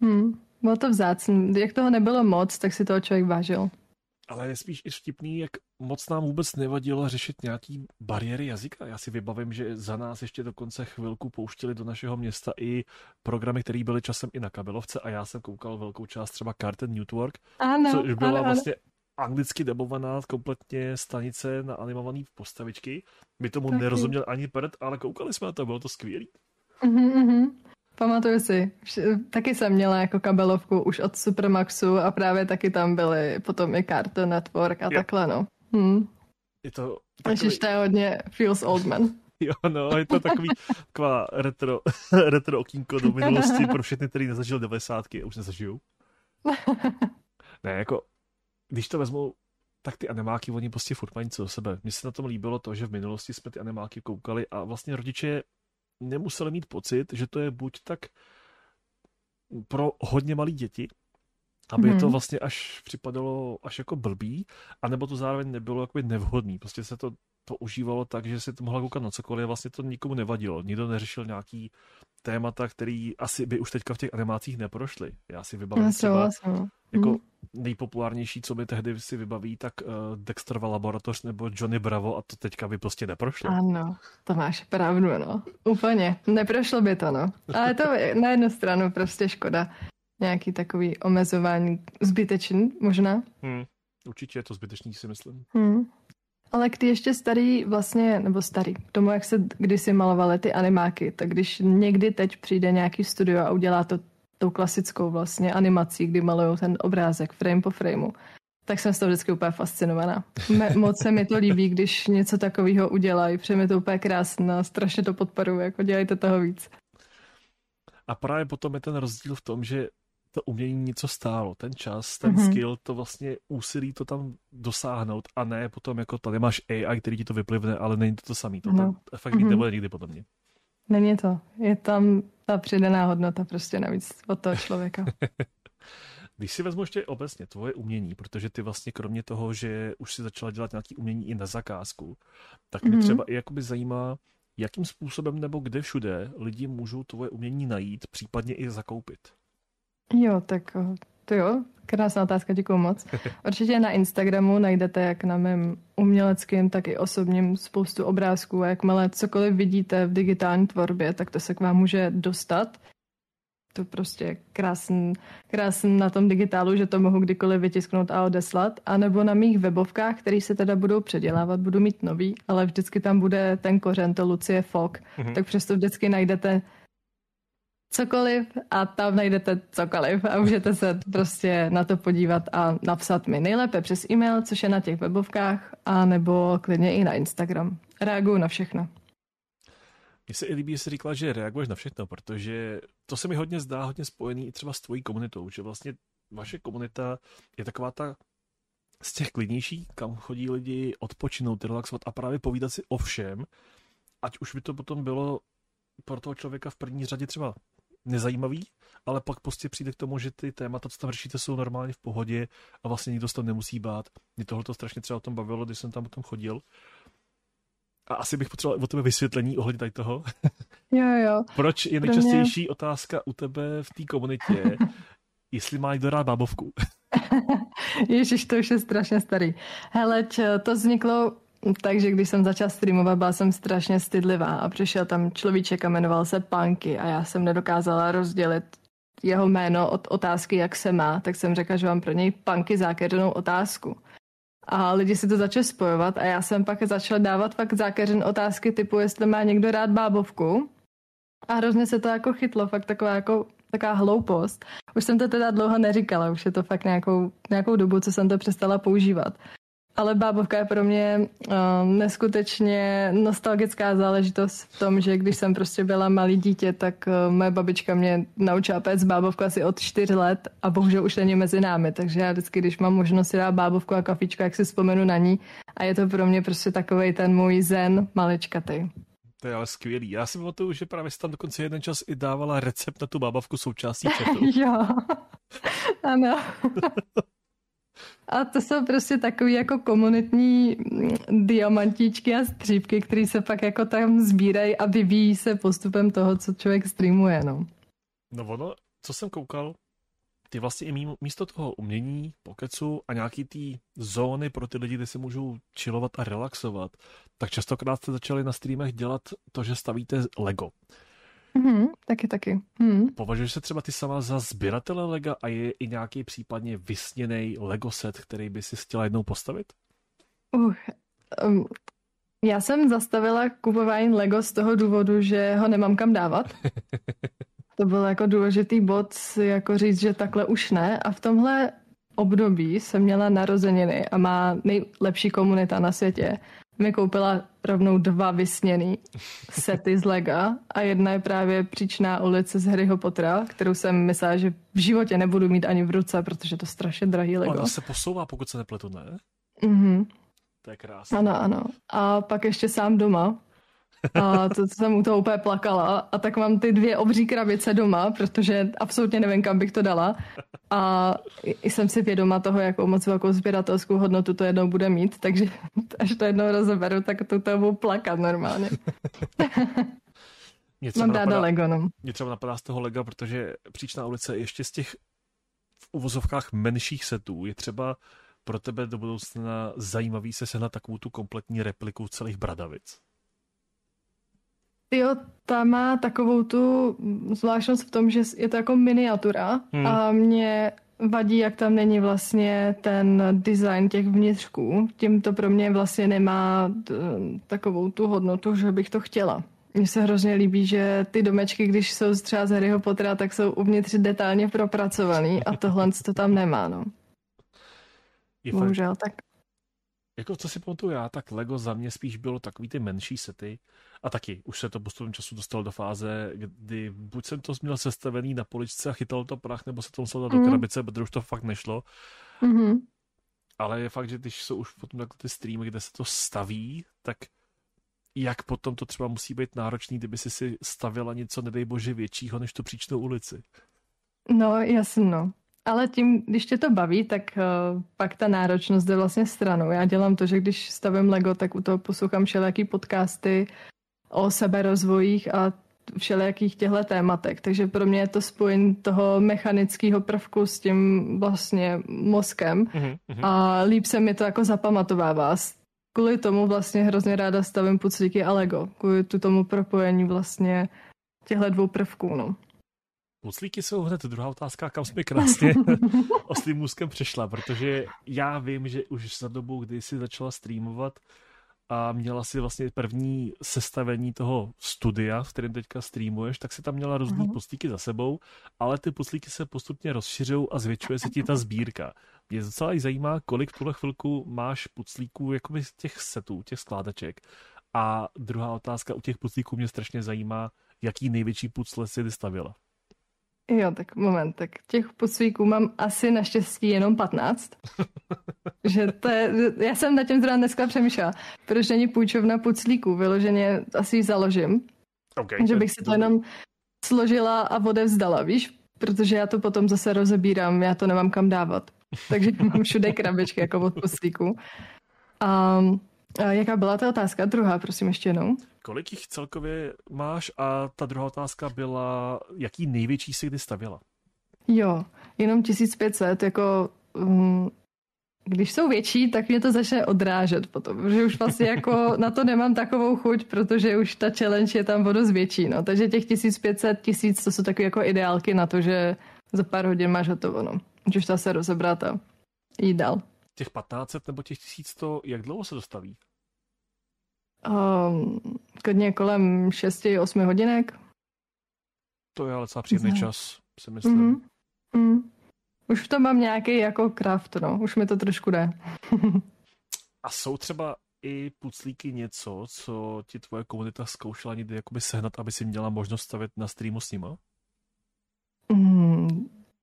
Hmm. Bylo to vzácný. Jak toho nebylo moc, tak si toho člověk vážil ale je spíš i vtipný, jak moc nám vůbec nevadilo řešit nějaký bariéry jazyka. Já si vybavím, že za nás ještě dokonce chvilku pouštěli do našeho města i programy, které byly časem i na kabelovce a já jsem koukal velkou část třeba Cartoon Network, ano, což byla ano, vlastně anglicky debovaná kompletně stanice na animovaný postavičky. My tomu Taky. nerozuměli ani prd, ale koukali jsme na to, bylo to skvělé. Uh-huh, uh-huh. Pamatuju si, taky jsem měla jako kabelovku už od Supermaxu a právě taky tam byly potom i Cartoon Network a jo. takhle, no. Hmm. Je to takový... Ježiš, to je hodně feels old man. <laughs> Jo, no, je to takový taková retro, <laughs> retro okýnko do minulosti pro všechny, kteří nezažili 90. a už nezažijou. <laughs> ne, jako, když to vezmu, tak ty animáky, oni prostě furt mají co do sebe. Mně se na tom líbilo to, že v minulosti jsme ty animáky koukali a vlastně rodiče nemuseli mít pocit, že to je buď tak pro hodně malé děti, aby mm-hmm. to mhm. vlastně až připadalo až jako blbý, anebo to zároveň nebylo jakoby nevhodný. Prostě se to, to užívalo tak, že si to mohla koukat na cokoliv, vlastně to nikomu nevadilo. Nikdo neřešil nějaký témata, který asi by už teďka v těch animacích neprošly. Já si vybavím no, třeba, jako mm. nejpopulárnější, co mi tehdy si vybaví, tak uh, Dexterova laboratoř nebo Johnny Bravo a to teďka by prostě neprošlo. Ano, to máš pravdu, no. Úplně. Neprošlo by to, no. Ale to je na jednu stranu prostě škoda. Nějaký takový omezování zbytečný možná. Hmm. Určitě je to zbytečný, si myslím. Hmm. Ale když ještě starý vlastně, nebo starý, k tomu, jak se kdysi malovaly ty animáky, tak když někdy teď přijde nějaký studio a udělá to tou klasickou vlastně animací, kdy malují ten obrázek frame po frameu, tak jsem z toho vždycky úplně fascinovaná. Me, <laughs> moc se mi to líbí, když něco takového udělají, protože mi to úplně krásné, strašně to podporuji, jako dělejte toho víc. A právě potom je ten rozdíl v tom, že to umění něco stálo. Ten čas, ten mm-hmm. skill, to vlastně úsilí to tam dosáhnout a ne potom jako tady máš AI, který ti to vyplivne, ale není to to samý. To no. tam fakt mm-hmm. nebude nikdy potom mě. Není to. Je tam ta přidaná hodnota prostě navíc od toho člověka. <laughs> Když si vezmu ještě obecně tvoje umění, protože ty vlastně kromě toho, že už si začala dělat nějaký umění i na zakázku, tak mě mm-hmm. třeba i jakoby zajímá, jakým způsobem nebo kde všude lidi můžou tvoje umění najít, případně i zakoupit. Jo, tak eh, to jo, krásná otázka, děkuji moc. Určitě na Instagramu najdete jak na mém uměleckém, tak i osobním spoustu obrázků a jakmile cokoliv vidíte v digitální tvorbě, tak to se k vám může dostat. To prostě je krásný, krásný na tom digitálu, že to mohu kdykoliv vytisknout a odeslat. A nebo na mých webovkách, které se teda budou předělávat, budu mít nový, ale vždycky tam bude ten kořen, to Lucie Fok. Mm-hmm. Tak přesto vždycky najdete cokoliv a tam najdete cokoliv a můžete se prostě na to podívat a napsat mi nejlépe přes e-mail, což je na těch webovkách, a nebo klidně i na Instagram. Reaguju na všechno. Mně se i líbí, že jsi říkala, že reaguješ na všechno, protože to se mi hodně zdá, hodně spojený i třeba s tvojí komunitou, že vlastně vaše komunita je taková ta z těch klidnější, kam chodí lidi odpočinout, relaxovat a právě povídat si o všem, ať už by to potom bylo pro toho člověka v první řadě třeba nezajímavý, ale pak prostě přijde k tomu, že ty témata, co tam řešíte, jsou normálně v pohodě a vlastně nikdo se tam nemusí bát. Mě tohle to strašně třeba o tom bavilo, když jsem tam potom chodil. A asi bych potřeboval o tebe vysvětlení ohledně tady toho. <laughs> Jo, jo. Proč je nejčastější mě... otázka u tebe v té komunitě, <laughs> jestli má někdo rád bábovku? <laughs> Ježiš, to už je strašně starý. Hele, to vzniklo takže když jsem začala streamovat, byla jsem strašně stydlivá a přišel tam človíček a jmenoval se Panky a já jsem nedokázala rozdělit jeho jméno od otázky, jak se má, tak jsem řekla, že mám pro něj Panky zákeřenou otázku. A lidi si to začali spojovat a já jsem pak začala dávat fakt zákeřen otázky typu, jestli má někdo rád bábovku. A hrozně se to jako chytlo, fakt taková jako taková hloupost. Už jsem to teda dlouho neříkala, už je to fakt nějakou, nějakou dobu, co jsem to přestala používat. Ale bábovka je pro mě uh, neskutečně nostalgická záležitost v tom, že když jsem prostě byla malý dítě, tak uh, moje babička mě naučila péct bábovku asi od čtyř let a bohužel už není mezi námi, takže já vždycky, když mám možnost si dát bábovku a kafičku, jak si vzpomenu na ní a je to pro mě prostě takový ten můj zen maličkatý. To je ale skvělý. Já si pamatuju, že právě tam dokonce jeden čas i dávala recept na tu bábavku součástí chatu. <laughs> jo, ano. <laughs> A to jsou prostě takový jako komunitní mm, diamantíčky a střípky, které se pak jako tam sbírají a vyvíjí se postupem toho, co člověk streamuje, no. No ono, co jsem koukal, ty vlastně i místo toho umění, pokecu a nějaký ty zóny pro ty lidi, kde se můžou chillovat a relaxovat, tak častokrát jste začali na streamech dělat to, že stavíte Lego. Mm, taky, taky. Mm. Považuješ se třeba ty sama za sběratele Lega a je i nějaký případně vysněný Lego set, který by si chtěla jednou postavit? Uh, um, já jsem zastavila kupování Lego z toho důvodu, že ho nemám kam dávat. <laughs> to byl jako důležitý bod, jako říct, že takhle už ne. A v tomhle období jsem měla narozeniny a má nejlepší komunita na světě mi koupila rovnou dva vysněný sety z Lega a jedna je právě příčná ulice z Harryho Pottera, kterou jsem myslela, že v životě nebudu mít ani v ruce, protože to je strašně drahý Lego. Ona se posouvá, pokud se nepletu, ne? Mhm. To je krásné. Ano, ano. A pak ještě sám doma. A to jsem u toho úplně plakala. A tak mám ty dvě obří krabice doma, protože absolutně nevím, kam bych to dala. A jsem si vědoma toho, jakou moc velkou sběratelskou hodnotu to jednou bude mít, takže <laughs> až to jednou rozeberu, tak to, to budu plakat normálně. <laughs> Mám ráda napadá, Lego, no. Mě třeba napadá z toho Lega, protože příčná ulice ještě z těch v uvozovkách menších setů je třeba pro tebe do budoucna zajímavý se sehnat takovou tu kompletní repliku celých Bradavic? Jo, ta má takovou tu zvláštnost v tom, že je to jako miniatura hmm. a mě vadí, jak tam není vlastně ten design těch vnitřků. Tím to pro mě vlastně nemá takovou tu hodnotu, že bych to chtěla. Mně se hrozně líbí, že ty domečky, když jsou třeba z Harryho Pottera, tak jsou uvnitř detailně propracovaný a tohle to tam nemá, no. Je Bohužel, fakt, tak. Jako co si pamatuju já, tak Lego za mě spíš bylo takový ty menší sety a taky už se to postupem času dostalo do fáze, kdy buď jsem to měl sestavený na poličce a chytal to prach, nebo se to muselo dát mm. do mhm. krabice, protože už to fakt nešlo. Mm-hmm. Ale je fakt, že když jsou už potom takhle ty streamy, kde se to staví, tak jak potom to třeba musí být náročný, kdyby si si stavila něco, nedej bože, většího než tu příčnou ulici. No, jasno. Ale tím, když tě to baví, tak uh, pak ta náročnost jde vlastně stranou. Já dělám to, že když stavím Lego, tak u toho poslouchám všelijaký podcasty o seberozvojích a všelijakých těchto tématek. Takže pro mě je to spojení toho mechanického prvku s tím vlastně mozkem mm-hmm. a líp se mi to jako zapamatovává. Kvůli tomu vlastně hrozně ráda stavím puclíky a Lego. Kvůli tomu propojení vlastně těchto dvou prvků. No. Puclíky jsou hned druhá otázka, kam jsme krásně <laughs> oslým můzkem přešla, protože já vím, že už za dobu, kdy jsi začala streamovat a měla si vlastně první sestavení toho studia, v kterém teďka streamuješ, tak si tam měla různý uh-huh. puclíky za sebou, ale ty puclíky se postupně rozšiřují a zvětšuje se ti ta sbírka. Mě docela i zajímá, kolik v tuhle chvilku máš puclíků, jakoby těch setů, těch skládaček. A druhá otázka, u těch puclíků mě strašně zajímá, jaký největší pucle si vystavila. Jo, tak moment, tak těch puclíků mám asi naštěstí jenom 15. <laughs> že to je, já jsem na tím zrovna dneska přemýšlela, proč není půjčovna puclíků, vyloženě asi ji založím. Okay, že bych si to jenom složila a odevzdala, víš? Protože já to potom zase rozebírám, já to nemám kam dávat. Takže <laughs> mám všude krabičky jako od puclíků. A, a jaká byla ta otázka? Druhá, prosím, ještě jednou. Kolik jich celkově máš? A ta druhá otázka byla, jaký největší si kdy stavila? Jo, jenom 1500, jako um, když jsou větší, tak mě to začne odrážet potom, protože už vlastně jako na to nemám takovou chuť, protože už ta challenge je tam vodost větší, no. Takže těch 1500, 1000, to jsou takové jako ideálky na to, že za pár hodin máš hotovo, no. Můžeš to se rozebrat a jít dál. Těch 1500 nebo těch 1100, jak dlouho se dostaví? Um, klidně kolem 6-8 hodinek. To je ale docela příjemný čas, si myslím. Mm-hmm. Mm. Už v tom mám nějaký jako kraft, no. Už mi to trošku jde. <laughs> A jsou třeba i puclíky něco, co ti tvoje komunita zkoušela někdy jakoby sehnat, aby si měla možnost stavět na streamu s nima? Mm,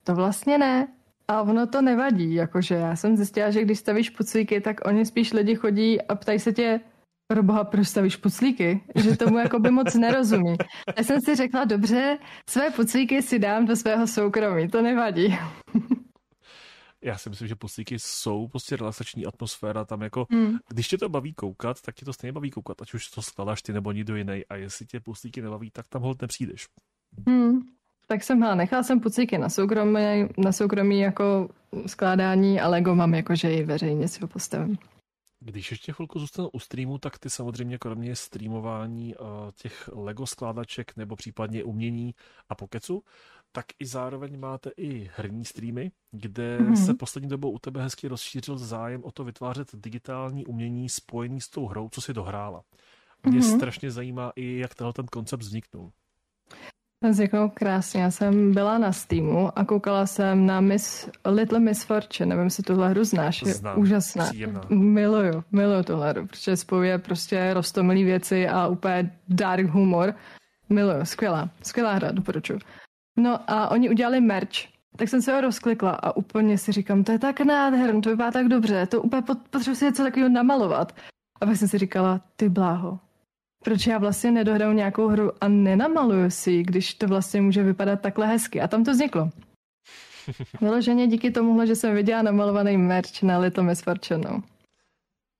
to vlastně ne. A ono to nevadí, jakože já jsem zjistila, že když stavíš puclíky, tak oni spíš lidi chodí a ptají se tě, pro boha, proč stavíš puclíky? Že tomu jako by moc nerozumí. Já jsem si řekla, dobře, své puclíky si dám do svého soukromí, to nevadí. Já si myslím, že puclíky jsou prostě relaxační atmosféra tam jako, hmm. když tě to baví koukat, tak tě to stejně baví koukat, ať už to skladáš ty nebo nikdo jiný a jestli tě puclíky nebaví, tak tam hold nepřijdeš. Hmm. Tak jsem hala, nechala jsem puclíky na soukromí, na soukromí jako skládání a Lego mám jako, že i veřejně si ho postavím. Když ještě chvilku zůstanu u streamu, tak ty samozřejmě kromě streamování uh, těch Lego skládaček nebo případně umění a pokecu, tak i zároveň máte i herní streamy, kde mm-hmm. se poslední dobou u tebe hezky rozšířil zájem o to vytvářet digitální umění spojený s tou hrou, co si dohrála. Mě mm-hmm. strašně zajímá i, jak tenhle ten koncept vzniknul. Vzniknul krásně. Já jsem byla na Steamu a koukala jsem na Miss, Little Miss Fortune. Nevím, jestli tuhle hru znáš. Je Znám, úžasná. Příjemná. Miluju, miluju tuhle hru, protože spojuje prostě rostomilý věci a úplně dark humor. Miluju, skvělá, skvělá hra, doporučuji. No a oni udělali merch, tak jsem se ho rozklikla a úplně si říkám, to je tak nádherné, to vypadá tak dobře, to úplně potřebuji si něco takového namalovat. A pak jsem si říkala, ty bláho, proč já vlastně nedohraju nějakou hru a nenamaluju si když to vlastně může vypadat takhle hezky. A tam to vzniklo. <laughs> Vyloženě díky tomuhle, že jsem viděla namalovaný merch na Little Miss Fortune. No.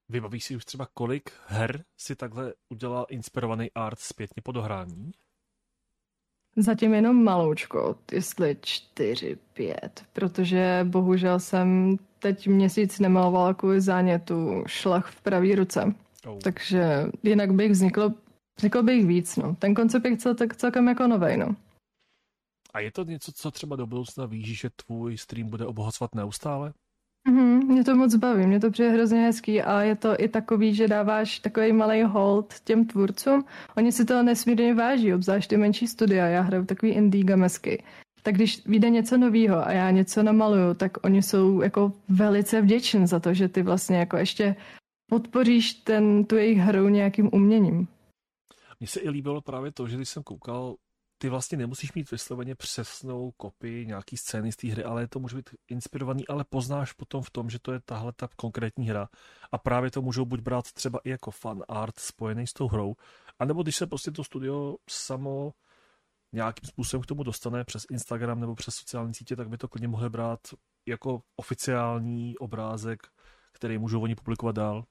Vybavíš si už třeba kolik her si takhle udělal inspirovaný art zpětně po dohrání? Zatím jenom maloučko, jestli čtyři, pět, protože bohužel jsem teď měsíc nemalovala kvůli zánětu šlach v pravý ruce. Oh. Takže jinak bych vzniklo, vzniklo bych víc, no. Ten koncept je cel, tak celkem jako novej, no. A je to něco, co třeba do budoucna víš, že tvůj stream bude obohacovat neustále? Mm, mě to moc baví, mě to přijde hrozně hezký a je to i takový, že dáváš takový malý hold těm tvůrcům. Oni si to nesmírně váží, obzvlášť ty menší studia, já hraju takový indie gamesky. Tak když vyjde něco nového a já něco namaluju, tak oni jsou jako velice vděční za to, že ty vlastně jako ještě podpoříš ten, tu jejich hru nějakým uměním. Mně se i líbilo právě to, že když jsem koukal ty vlastně nemusíš mít vysloveně přesnou kopii nějaký scény z té hry, ale to může být inspirovaný, ale poznáš potom v tom, že to je tahle ta konkrétní hra a právě to můžou buď brát třeba i jako fan art spojený s tou hrou, anebo když se prostě to studio samo nějakým způsobem k tomu dostane přes Instagram nebo přes sociální sítě, tak by to klidně mohli brát jako oficiální obrázek, který můžou oni publikovat dál.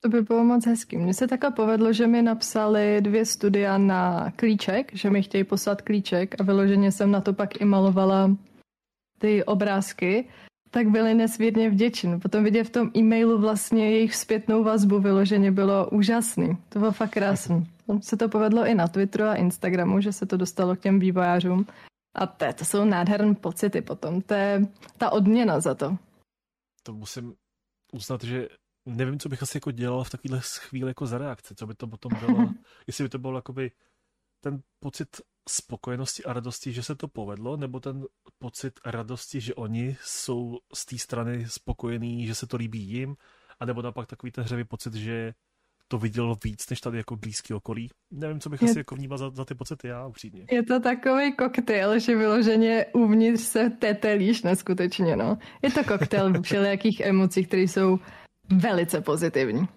To by bylo moc hezký. Mně se takhle povedlo, že mi napsali dvě studia na klíček, že mi chtějí poslat klíček a vyloženě jsem na to pak i malovala ty obrázky, tak byli nesmírně vděční. Potom vidět v tom e-mailu vlastně jejich zpětnou vazbu vyloženě bylo úžasný. To bylo fakt krásný. Tam se to povedlo i na Twitteru a Instagramu, že se to dostalo k těm vývojářům. A to, to jsou nádherné pocity potom. To je ta odměna za to. To musím uznat, že nevím, co bych asi jako dělal v takovéhle chvíli jako za reakce, co by to potom bylo, <laughs> jestli by to bylo jakoby ten pocit spokojenosti a radosti, že se to povedlo, nebo ten pocit radosti, že oni jsou z té strany spokojení, že se to líbí jim, anebo naopak takový ten hřevý pocit, že to vidělo víc než tady jako blízký okolí. Nevím, co bych je, asi jako vnímal za, za ty pocity já upřímně. Je to takový koktejl, že vyloženě uvnitř se tetelíš neskutečně, no. Je to koktejl všelijakých emocí, které jsou velice pozitivní.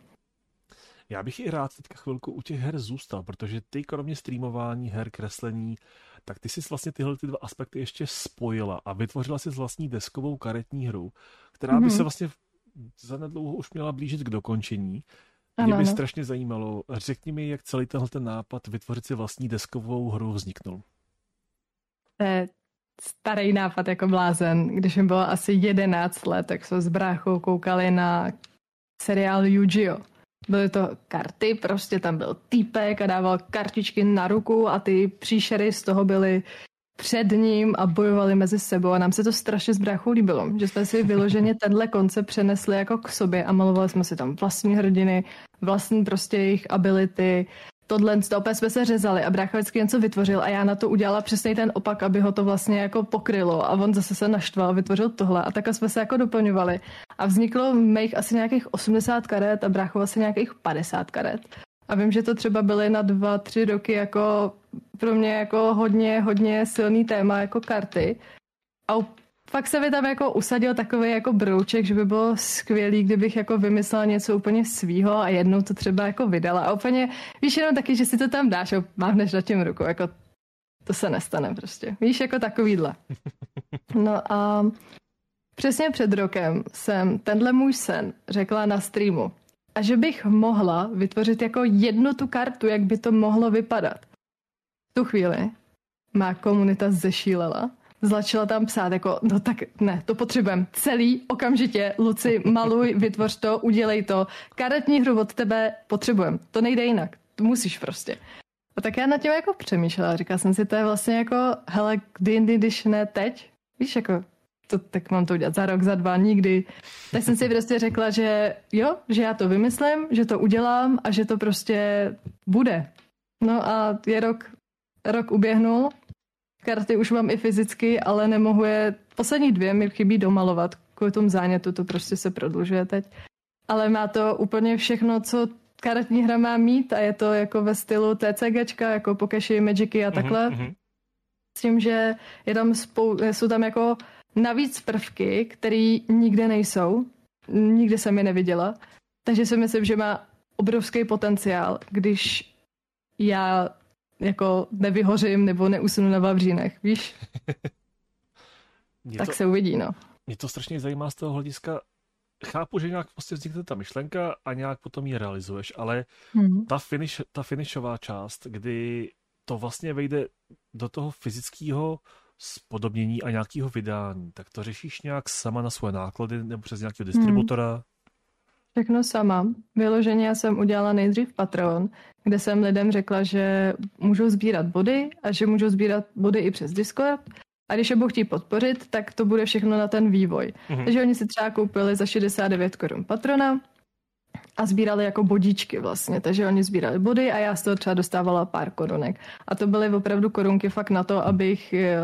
Já bych i rád teďka chvilku u těch her zůstal, protože ty kromě streamování, her, kreslení, tak ty jsi vlastně tyhle ty dva aspekty ještě spojila a vytvořila si vlastní deskovou karetní hru, která by mm-hmm. se vlastně zanedlouho už měla blížit k dokončení. Ano, Mě by ano. strašně zajímalo, řekni mi, jak celý tenhle ten nápad vytvořit si vlastní deskovou hru vzniknul. To je starý nápad jako blázen. Když mi bylo asi 11 let, tak jsme s bráchou koukali na seriál Yu-Gi-Oh! Byly to karty, prostě tam byl týpek a dával kartičky na ruku a ty příšery z toho byly před ním a bojovali mezi sebou a nám se to strašně bráchou líbilo, že jsme si vyloženě tenhle koncept přenesli jako k sobě a malovali jsme si tam vlastní hrdiny, vlastní prostě jejich ability, tohle, to opět jsme se řezali a brácha vždycky něco vytvořil a já na to udělala přesně ten opak, aby ho to vlastně jako pokrylo a on zase se naštval a vytvořil tohle a takhle jsme se jako doplňovali a vzniklo mých asi nějakých 80 karet a brácho asi nějakých 50 karet. A vím, že to třeba byly na dva, tři roky jako pro mě jako hodně, hodně silný téma jako karty. A fakt se mi tam jako usadil takový jako brouček, že by bylo skvělý, kdybych jako vymyslela něco úplně svýho a jednou to třeba jako vydala. A úplně, víš, jenom taky, že si to tam dáš a mávneš na tím ruku, jako to se nestane prostě. Víš, jako takovýhle. <laughs> No a přesně před rokem jsem tenhle můj sen řekla na streamu. A že bych mohla vytvořit jako jednu tu kartu, jak by to mohlo vypadat. V tu chvíli má komunita zešílela začala tam psát jako, no tak ne, to potřebujeme. Celý, okamžitě, Luci, maluj, <laughs> vytvoř to, udělej to, karetní hru od tebe potřebujeme, to nejde jinak, to musíš prostě. A tak já na tím jako přemýšlela, říkala jsem si, to je vlastně jako, hele, kdy jindy, když ne teď, víš, jako, to, tak mám to udělat za rok, za dva, nikdy. Tak jsem si prostě řekla, že jo, že já to vymyslím, že to udělám a že to prostě bude. No a je rok, rok uběhnul Karty už mám i fyzicky, ale nemohu je... Poslední dvě mi chybí domalovat. Kvůli tomu zánětu to prostě se prodlužuje teď. Ale má to úplně všechno, co karetní hra má mít a je to jako ve stylu TCGčka, jako Pokeshi, Magicy a mhm, takhle. Mm-hmm. S tím, že je tam spou- jsou tam jako navíc prvky, které nikde nejsou. Nikde jsem je neviděla. Takže si myslím, že má obrovský potenciál, když já jako nevyhořím nebo neusnu na Vavřínech, víš? <laughs> tak to, se uvidí, no. Mě to strašně zajímá z toho hlediska, chápu, že nějak prostě vznikne ta myšlenka a nějak potom ji realizuješ, ale hmm. ta, finish, ta finishová část, kdy to vlastně vejde do toho fyzického spodobnění a nějakého vydání, tak to řešíš nějak sama na svoje náklady nebo přes nějakého distributora? Hmm. Všechno sama. Vyloženě já jsem udělala nejdřív Patreon, kde jsem lidem řekla, že můžou sbírat body a že můžou sbírat body i přes Discord. A když je budou chtít podpořit, tak to bude všechno na ten vývoj. Mm-hmm. Takže oni si třeba koupili za 69 korun patrona a sbírali jako bodíčky vlastně. Takže oni sbírali body a já z toho třeba dostávala pár korunek. A to byly opravdu korunky fakt na to, abych eh,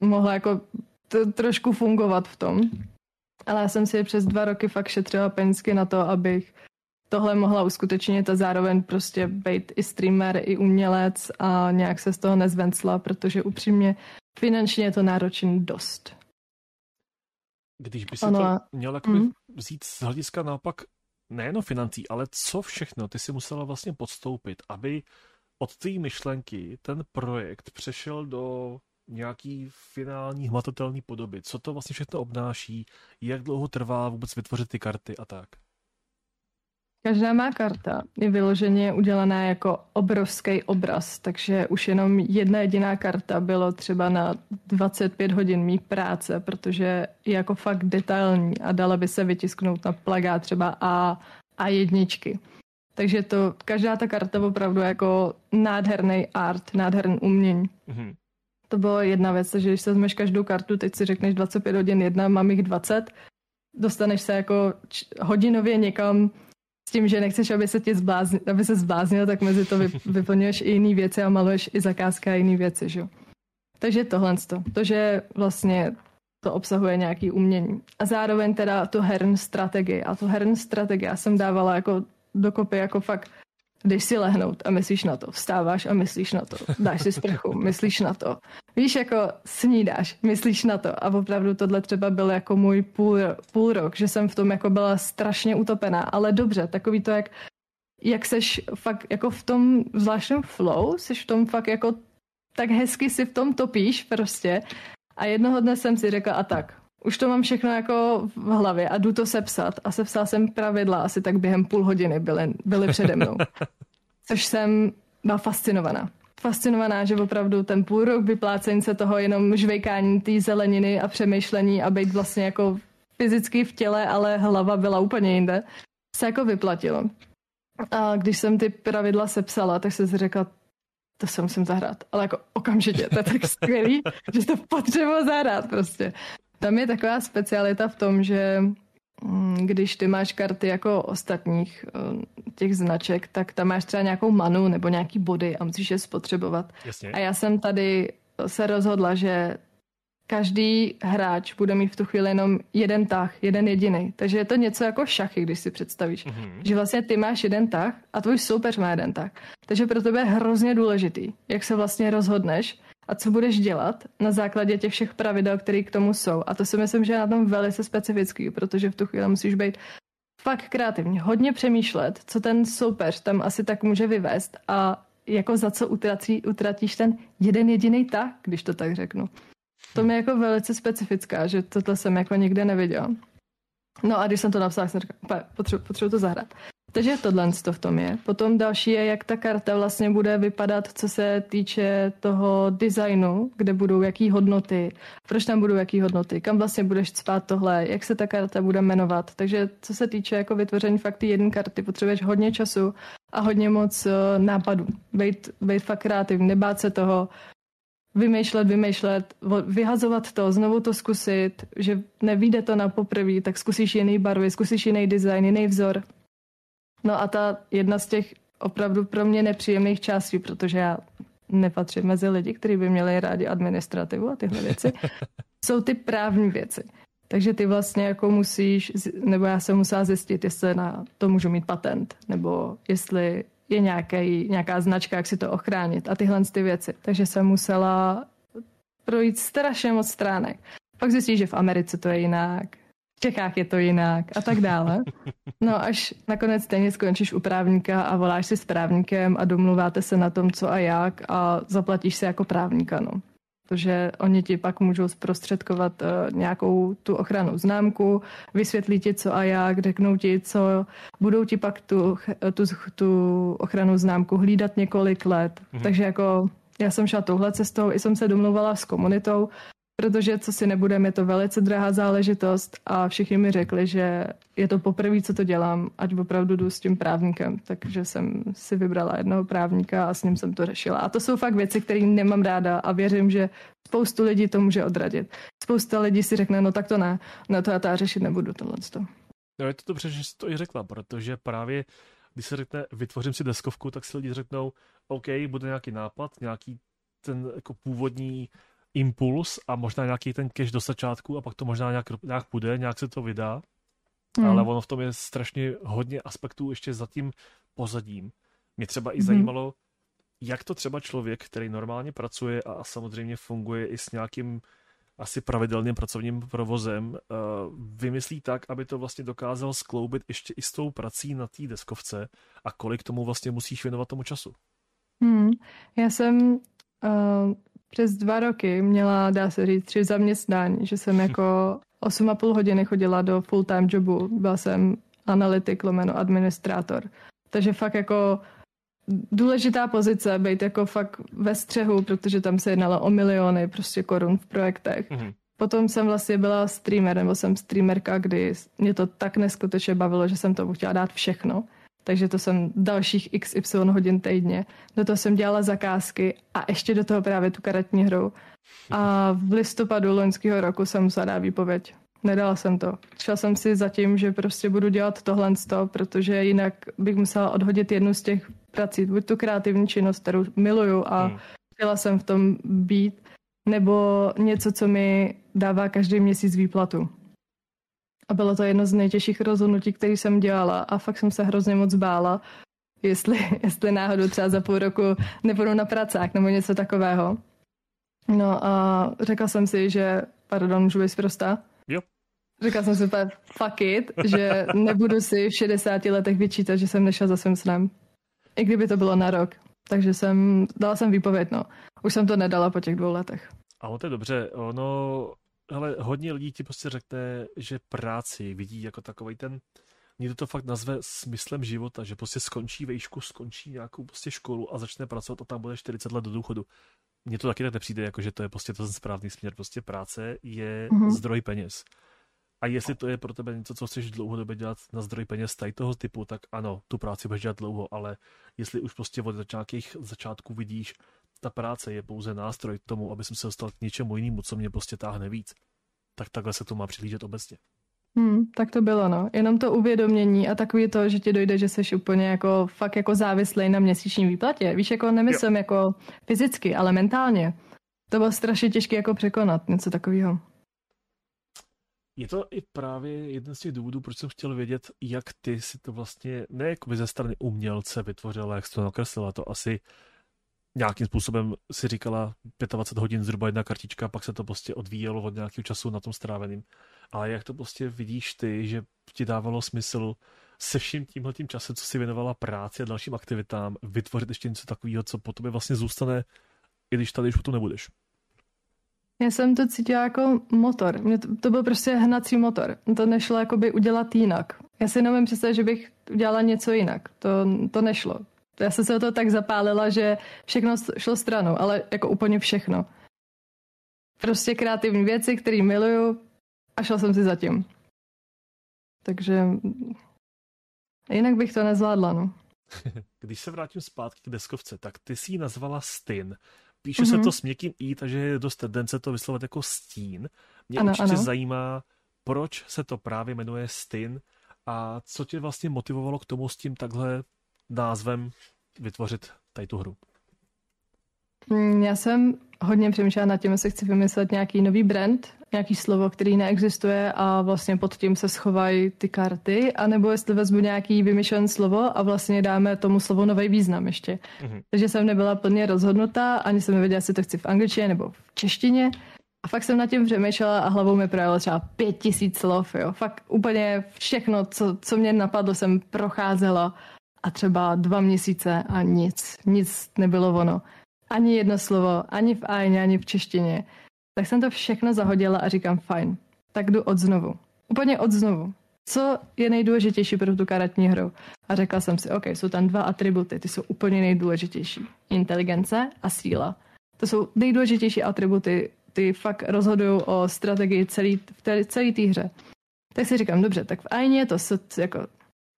mohla jako t- trošku fungovat v tom. Ale já jsem si přes dva roky fakt šetřila penízky na to, abych tohle mohla uskutečnit a zároveň prostě být i streamer, i umělec a nějak se z toho nezvencla, protože upřímně finančně je to náročný dost. Když by si ano. to měl mm. vzít z hlediska naopak nejen financí, ale co všechno ty si musela vlastně podstoupit, aby od té myšlenky ten projekt přešel do nějaký finální hmatatelný podoby. Co to vlastně všechno obnáší, jak dlouho trvá vůbec vytvořit ty karty a tak. Každá má karta je vyloženě udělaná jako obrovský obraz, takže už jenom jedna jediná karta bylo třeba na 25 hodin mý práce, protože je jako fakt detailní a dala by se vytisknout na plagát třeba A, a jedničky. Takže to, každá ta karta opravdu jako nádherný art, nádherný umění. Mm-hmm. To byla jedna věc, že když se vezmeš každou kartu, teď si řekneš 25 hodin jedna, mám jich 20, dostaneš se jako hodinově někam s tím, že nechceš, aby se tě zblázni, aby se zbláznil, tak mezi to <laughs> vyplňuješ i jiné věci a maluješ i zakázka a jiné věci, že? Takže tohle to, to, že vlastně to obsahuje nějaký umění. A zároveň teda tu herní strategii. A tu herní strategii já jsem dávala jako dokopy jako fakt jdeš si lehnout a myslíš na to, vstáváš a myslíš na to, dáš si sprchu, <laughs> myslíš na to. Víš, jako snídáš, myslíš na to. A opravdu tohle třeba byl jako můj půl, půl rok, že jsem v tom jako byla strašně utopená, ale dobře, takový to, jak, jak seš fakt jako v tom zvláštním flow, seš v tom fakt jako tak hezky si v tom topíš prostě. A jednoho dne jsem si řekla a tak, už to mám všechno jako v hlavě a jdu to sepsat. A sepsala jsem pravidla asi tak během půl hodiny byly, byly přede mnou. <laughs> Což jsem byla fascinovaná. Fascinovaná, že opravdu ten půl rok vyplácení se toho jenom žvejkání té zeleniny a přemýšlení a být vlastně jako fyzicky v těle, ale hlava byla úplně jinde, se jako vyplatilo. A když jsem ty pravidla sepsala, tak jsem si řekla, to se musím zahrát. Ale jako okamžitě, to je tak skvělý, <laughs> že to potřebuji zahrát prostě. Tam je taková specialita v tom, že mm, když ty máš karty jako ostatních eh, těch značek, tak tam máš třeba nějakou manu nebo nějaký body a musíš je spotřebovat. Jasně. A já jsem tady se rozhodla, že každý hráč bude mít v tu chvíli jenom jeden tah, jeden jediný. Takže je to něco jako šachy, když si představíš. Mm-hmm. Že vlastně ty máš jeden tah a tvůj soupeř má jeden tah. Takže pro tebe je hrozně důležitý, jak se vlastně rozhodneš a co budeš dělat na základě těch všech pravidel, které k tomu jsou. A to si myslím, že je na tom velice specifický, protože v tu chvíli musíš být fakt kreativní, hodně přemýšlet, co ten soupeř tam asi tak může vyvést a jako za co utratí, utratíš ten jeden jediný tah, když to tak řeknu. To mi je jako velice specifická, že tohle jsem jako nikde neviděla. No a když jsem to napsala, jsem říkala, potřebuji potřebuji to zahrát. Takže tohle to v tom je. Potom další je, jak ta karta vlastně bude vypadat, co se týče toho designu, kde budou jaký hodnoty, proč tam budou jaký hodnoty, kam vlastně budeš spát tohle, jak se ta karta bude jmenovat. Takže co se týče jako vytvoření fakt jedné karty, potřebuješ hodně času a hodně moc uh, nápadů. Být, být fakt kreativní, nebát se toho, vymýšlet, vymýšlet, vyhazovat to, znovu to zkusit, že nevíde to na poprvé, tak zkusíš jiný barvy, zkusíš jiný design, jiný vzor No a ta jedna z těch opravdu pro mě nepříjemných částí, protože já nepatřím mezi lidi, kteří by měli rádi administrativu a tyhle věci, <laughs> jsou ty právní věci. Takže ty vlastně jako musíš, nebo já jsem musela zjistit, jestli na to můžu mít patent, nebo jestli je nějaký, nějaká značka, jak si to ochránit a tyhle ty věci. Takže jsem musela projít strašně moc stránek. Pak zjistíš, že v Americe to je jinak, Čechách je to jinak a tak dále. <laughs> No až nakonec stejně skončíš u právníka a voláš si s právníkem a domluváte se na tom, co a jak a zaplatíš se jako právníka, no. Protože oni ti pak můžou zprostředkovat uh, nějakou tu ochranu známku, vysvětlí ti co a jak, řeknou ti, co budou ti pak tu, tu, tu ochranu známku hlídat několik let. Mhm. Takže jako já jsem šla touhle cestou, i jsem se domluvala s komunitou, protože co si nebudeme, je to velice drahá záležitost a všichni mi řekli, že je to poprvé, co to dělám, ať opravdu jdu s tím právníkem. Takže jsem si vybrala jednoho právníka a s ním jsem to řešila. A to jsou fakt věci, které nemám ráda a věřím, že spoustu lidí to může odradit. Spousta lidí si řekne, no tak to ne, no to já to řešit nebudu tohle. No je to dobře, že jsi to i řekla, protože právě když se řekne, vytvořím si deskovku, tak si lidi řeknou, OK, bude nějaký nápad, nějaký ten jako původní impuls a možná nějaký ten cash do začátku a pak to možná nějak, nějak půjde, nějak se to vydá, hmm. ale ono v tom je strašně hodně aspektů ještě za tím pozadím. Mě třeba i hmm. zajímalo, jak to třeba člověk, který normálně pracuje a samozřejmě funguje i s nějakým asi pravidelným pracovním provozem, eh, vymyslí tak, aby to vlastně dokázal skloubit ještě i s tou prací na té deskovce a kolik tomu vlastně musíš věnovat tomu času. Hmm. Já jsem uh, přes dva roky měla, dá se říct, tři zaměstnání, že jsem jako 8,5 hodiny chodila do full-time jobu. Byla jsem analytik, lomeno administrátor. Takže fakt jako důležitá pozice, být jako fakt ve střehu, protože tam se jednalo o miliony prostě korun v projektech. Mm-hmm. Potom jsem vlastně byla streamer, nebo jsem streamerka, kdy mě to tak neskutečně bavilo, že jsem to chtěla dát všechno takže to jsem dalších XY hodin týdně. Do toho jsem dělala zakázky a ještě do toho právě tu karetní hru. A v listopadu loňského roku jsem musela dát výpověď. Nedala jsem to. Šla jsem si za tím, že prostě budu dělat tohle, protože jinak bych musela odhodit jednu z těch prací, buď tu kreativní činnost, kterou miluju a hmm. chtěla jsem v tom být, nebo něco, co mi dává každý měsíc výplatu. A bylo to jedno z nejtěžších rozhodnutí, které jsem dělala a fakt jsem se hrozně moc bála, jestli, <laughs> jestli náhodou třeba za půl roku nepůjdu na pracák nebo něco takového. No a řekla jsem si, že, pardon, můžu být prostá? Jo. Řekla jsem si fuck it, že <laughs> nebudu si v 60 letech vyčítat, že jsem nešla za svým snem. I kdyby to bylo na rok. Takže jsem, dala jsem výpověď, no. Už jsem to nedala po těch dvou letech. Ale to je dobře. Ono, ale hodně lidí ti prostě řekne, že práci vidí jako takový ten, někdo to fakt nazve smyslem života, že prostě skončí vejšku, skončí nějakou prostě školu a začne pracovat a tam bude 40 let do důchodu. Mně to taky tak nepřijde, jako že to je prostě ten správný směr. Prostě práce je mm-hmm. zdroj peněz. A jestli to je pro tebe něco, co chceš dlouhodobě dělat na zdroj peněz tady toho typu, tak ano, tu práci budeš dělat dlouho, ale jestli už prostě od nějakých začátků vidíš, ta práce je pouze nástroj k tomu, aby jsem se dostal k něčemu jinému, co mě prostě táhne víc. Tak takhle se to má přihlížet obecně. Hmm, tak to bylo, no. Jenom to uvědomění a takový to, že ti dojde, že jsi úplně jako fakt jako závislý na měsíční výplatě. Víš, jako nemyslím jo. jako fyzicky, ale mentálně. To bylo strašně těžké jako překonat něco takového. Je to i právě jeden z těch důvodů, proč jsem chtěl vědět, jak ty si to vlastně, ne jako ze strany umělce vytvořila, jak jsi to nakreslila, to asi nějakým způsobem si říkala 25 hodin zhruba jedna kartička, pak se to prostě odvíjelo od nějakého času na tom stráveným. Ale jak to prostě vidíš ty, že ti dávalo smysl se vším tímhle tím časem, co si věnovala práci a dalším aktivitám, vytvořit ještě něco takového, co po tobě vlastně zůstane, i když tady už potom nebudeš. Já jsem to cítila jako motor. Mě to, to byl prostě hnací motor. To nešlo jakoby udělat jinak. Já si nevím představit, že bych udělala něco jinak. To, to nešlo. Já jsem se o to tak zapálila, že všechno šlo stranou, ale jako úplně všechno. Prostě kreativní věci, které miluju a šla jsem si zatím. Takže jinak bych to nezvládla, no. <laughs> Když se vrátím zpátky k deskovce, tak ty si ji nazvala Stin. Píše mm-hmm. se mhm. to s měkkým i, takže je dost tendence to vyslovat jako stín. Mě ano, určitě ano. zajímá, proč se to právě jmenuje Stin a co tě vlastně motivovalo k tomu s tím takhle názvem vytvořit tady tu hru? Hmm, já jsem hodně přemýšlela nad tím, jestli chci vymyslet nějaký nový brand, nějaký slovo, který neexistuje a vlastně pod tím se schovají ty karty, anebo jestli vezmu nějaký vymyšlené slovo a vlastně dáme tomu slovu nový význam ještě. Mm-hmm. Takže jsem nebyla plně rozhodnutá, ani jsem nevěděla, jestli to chci v angličtině nebo v češtině. A fakt jsem nad tím přemýšlela a hlavou mi projelo třeba pět tisíc slov, jo. Fakt úplně všechno, co, co mě napadlo, jsem procházela a třeba dva měsíce a nic, nic nebylo ono. Ani jedno slovo, ani v ajně, ani v češtině. Tak jsem to všechno zahodila a říkám, fajn, tak jdu od znovu. Úplně od znovu. Co je nejdůležitější pro tu karetní hru? A řekla jsem si, OK, jsou tam dva atributy, ty jsou úplně nejdůležitější. Inteligence a síla. To jsou nejdůležitější atributy, ty fakt rozhodují o strategii celý, v té, celé té hře. Tak si říkám, dobře, tak v Aině je to jako,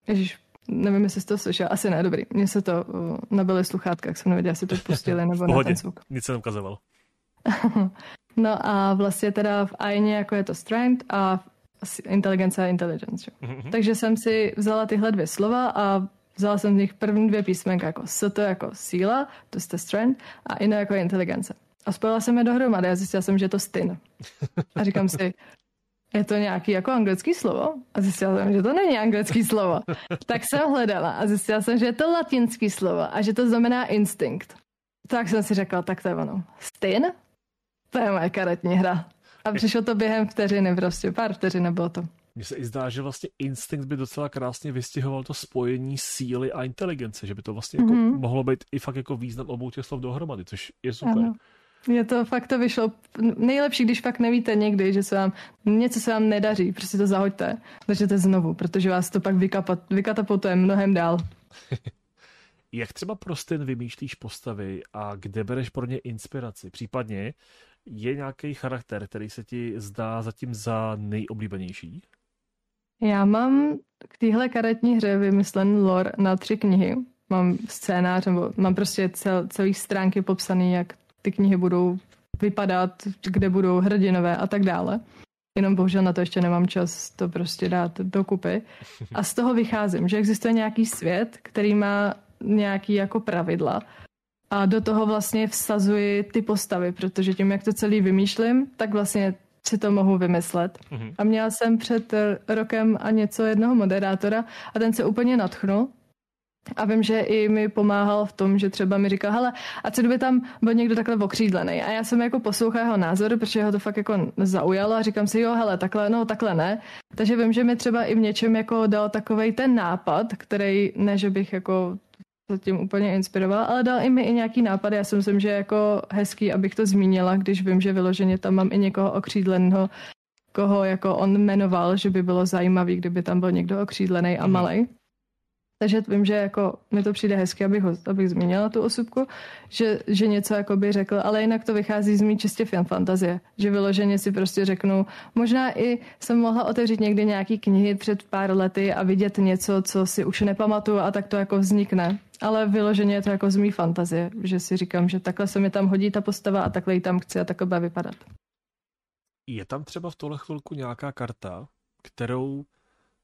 ježiš, nevím, jestli jsi to slyšel, asi ne, dobrý. Mně se to uh, nabili sluchátka, jak jsem nevěděl, jestli to pustili <laughs> nebo na ten zvuk. nic se neukazoval. <laughs> no a vlastně teda v Aině jako je to strength a inteligence a intelligence. Mm-hmm. Takže jsem si vzala tyhle dvě slova a vzala jsem z nich první dvě písmenka jako S to jako síla, to je strength, a ino jako inteligence. A spojila jsem je dohromady a zjistila jsem, že je to stin. <laughs> A říkám si, je to nějaký jako anglický slovo? A zjistila jsem, že to není anglický slovo. <laughs> Tak jsem hledala a zjistila jsem, že je to latinský slovo a že to znamená instinkt. Tak jsem si řekla, tak to je ono. Stin? To je moje karetní hra. A přišlo to během vteřiny, prostě pár vteřin nebylo to. Mně se i zdá, že vlastně instinkt by docela krásně vystihoval to spojení síly a inteligence, že by to vlastně mm-hmm. jako mhm. mohlo být i fakt jako význam obou těch slov dohromady, což je super. Ano. Je to fakt to vyšlo nejlepší, když fakt nevíte někdy, že se vám něco se vám nedaří, prostě to zahoďte, začněte znovu, protože vás to pak vykapat, vykatapultuje mnohem dál. <laughs> Jak třeba pro Styn vymýšlíš postavy a kde bereš pro ně inspiraci? Případně je nějaký charakter, který se ti zdá zatím za nejoblíbenější? Já mám k téhle karetní hře vymyslen lore na tři knihy. Mám scénář, nebo mám prostě cel, celý stránky popsaný, jak ty knihy budou vypadat, kde budou hrdinové a tak dále. Jenom bohužel na to ještě nemám čas to prostě dát dokupy. A z toho vycházím, že existuje nějaký svět, který má nějaký jako pravidla a do toho vlastně vsazuji ty postavy, protože tím, jak to celý vymýšlím, tak vlastně si to mohu vymyslet. Mm-hmm. A měla jsem před rokem a něco jednoho moderátora a ten se úplně natchnul a vím, že i mi pomáhal v tom, že třeba mi říkal, hele, a co kdyby tam byl někdo takhle okřídlený? A já jsem jako poslouchal jeho názor, protože ho to fakt jako zaujalo a říkám si, jo, hele, takhle, no, takhle ne. Takže vím, že mi třeba i v něčem jako dal takovej ten nápad, který, ne, že bych jako to tím úplně inspiroval, ale dal i mi i nějaký nápad. Já si myslím, že je jako hezký, abych to zmínila, když vím, že vyloženě tam mám i někoho okřídleného, koho jako on jmenoval, že by bylo zajímavý, kdyby tam byl někdo okřídlený a mhm. Takže vím, že jako mi to přijde hezky, abych, ho, abych zmínila tu osobku, že, že něco jako by řekl, ale jinak to vychází z mý čistě film fantazie, že vyloženě si prostě řeknu, možná i jsem mohla otevřít někdy nějaký knihy před pár lety a vidět něco, co si už nepamatuju a tak to jako vznikne. Ale vyloženě je to jako z mý fantazie, že si říkám, že takhle se mi tam hodí ta postava a takhle ji tam chci a takhle vypadat. Je tam třeba v tohle chvilku nějaká karta, kterou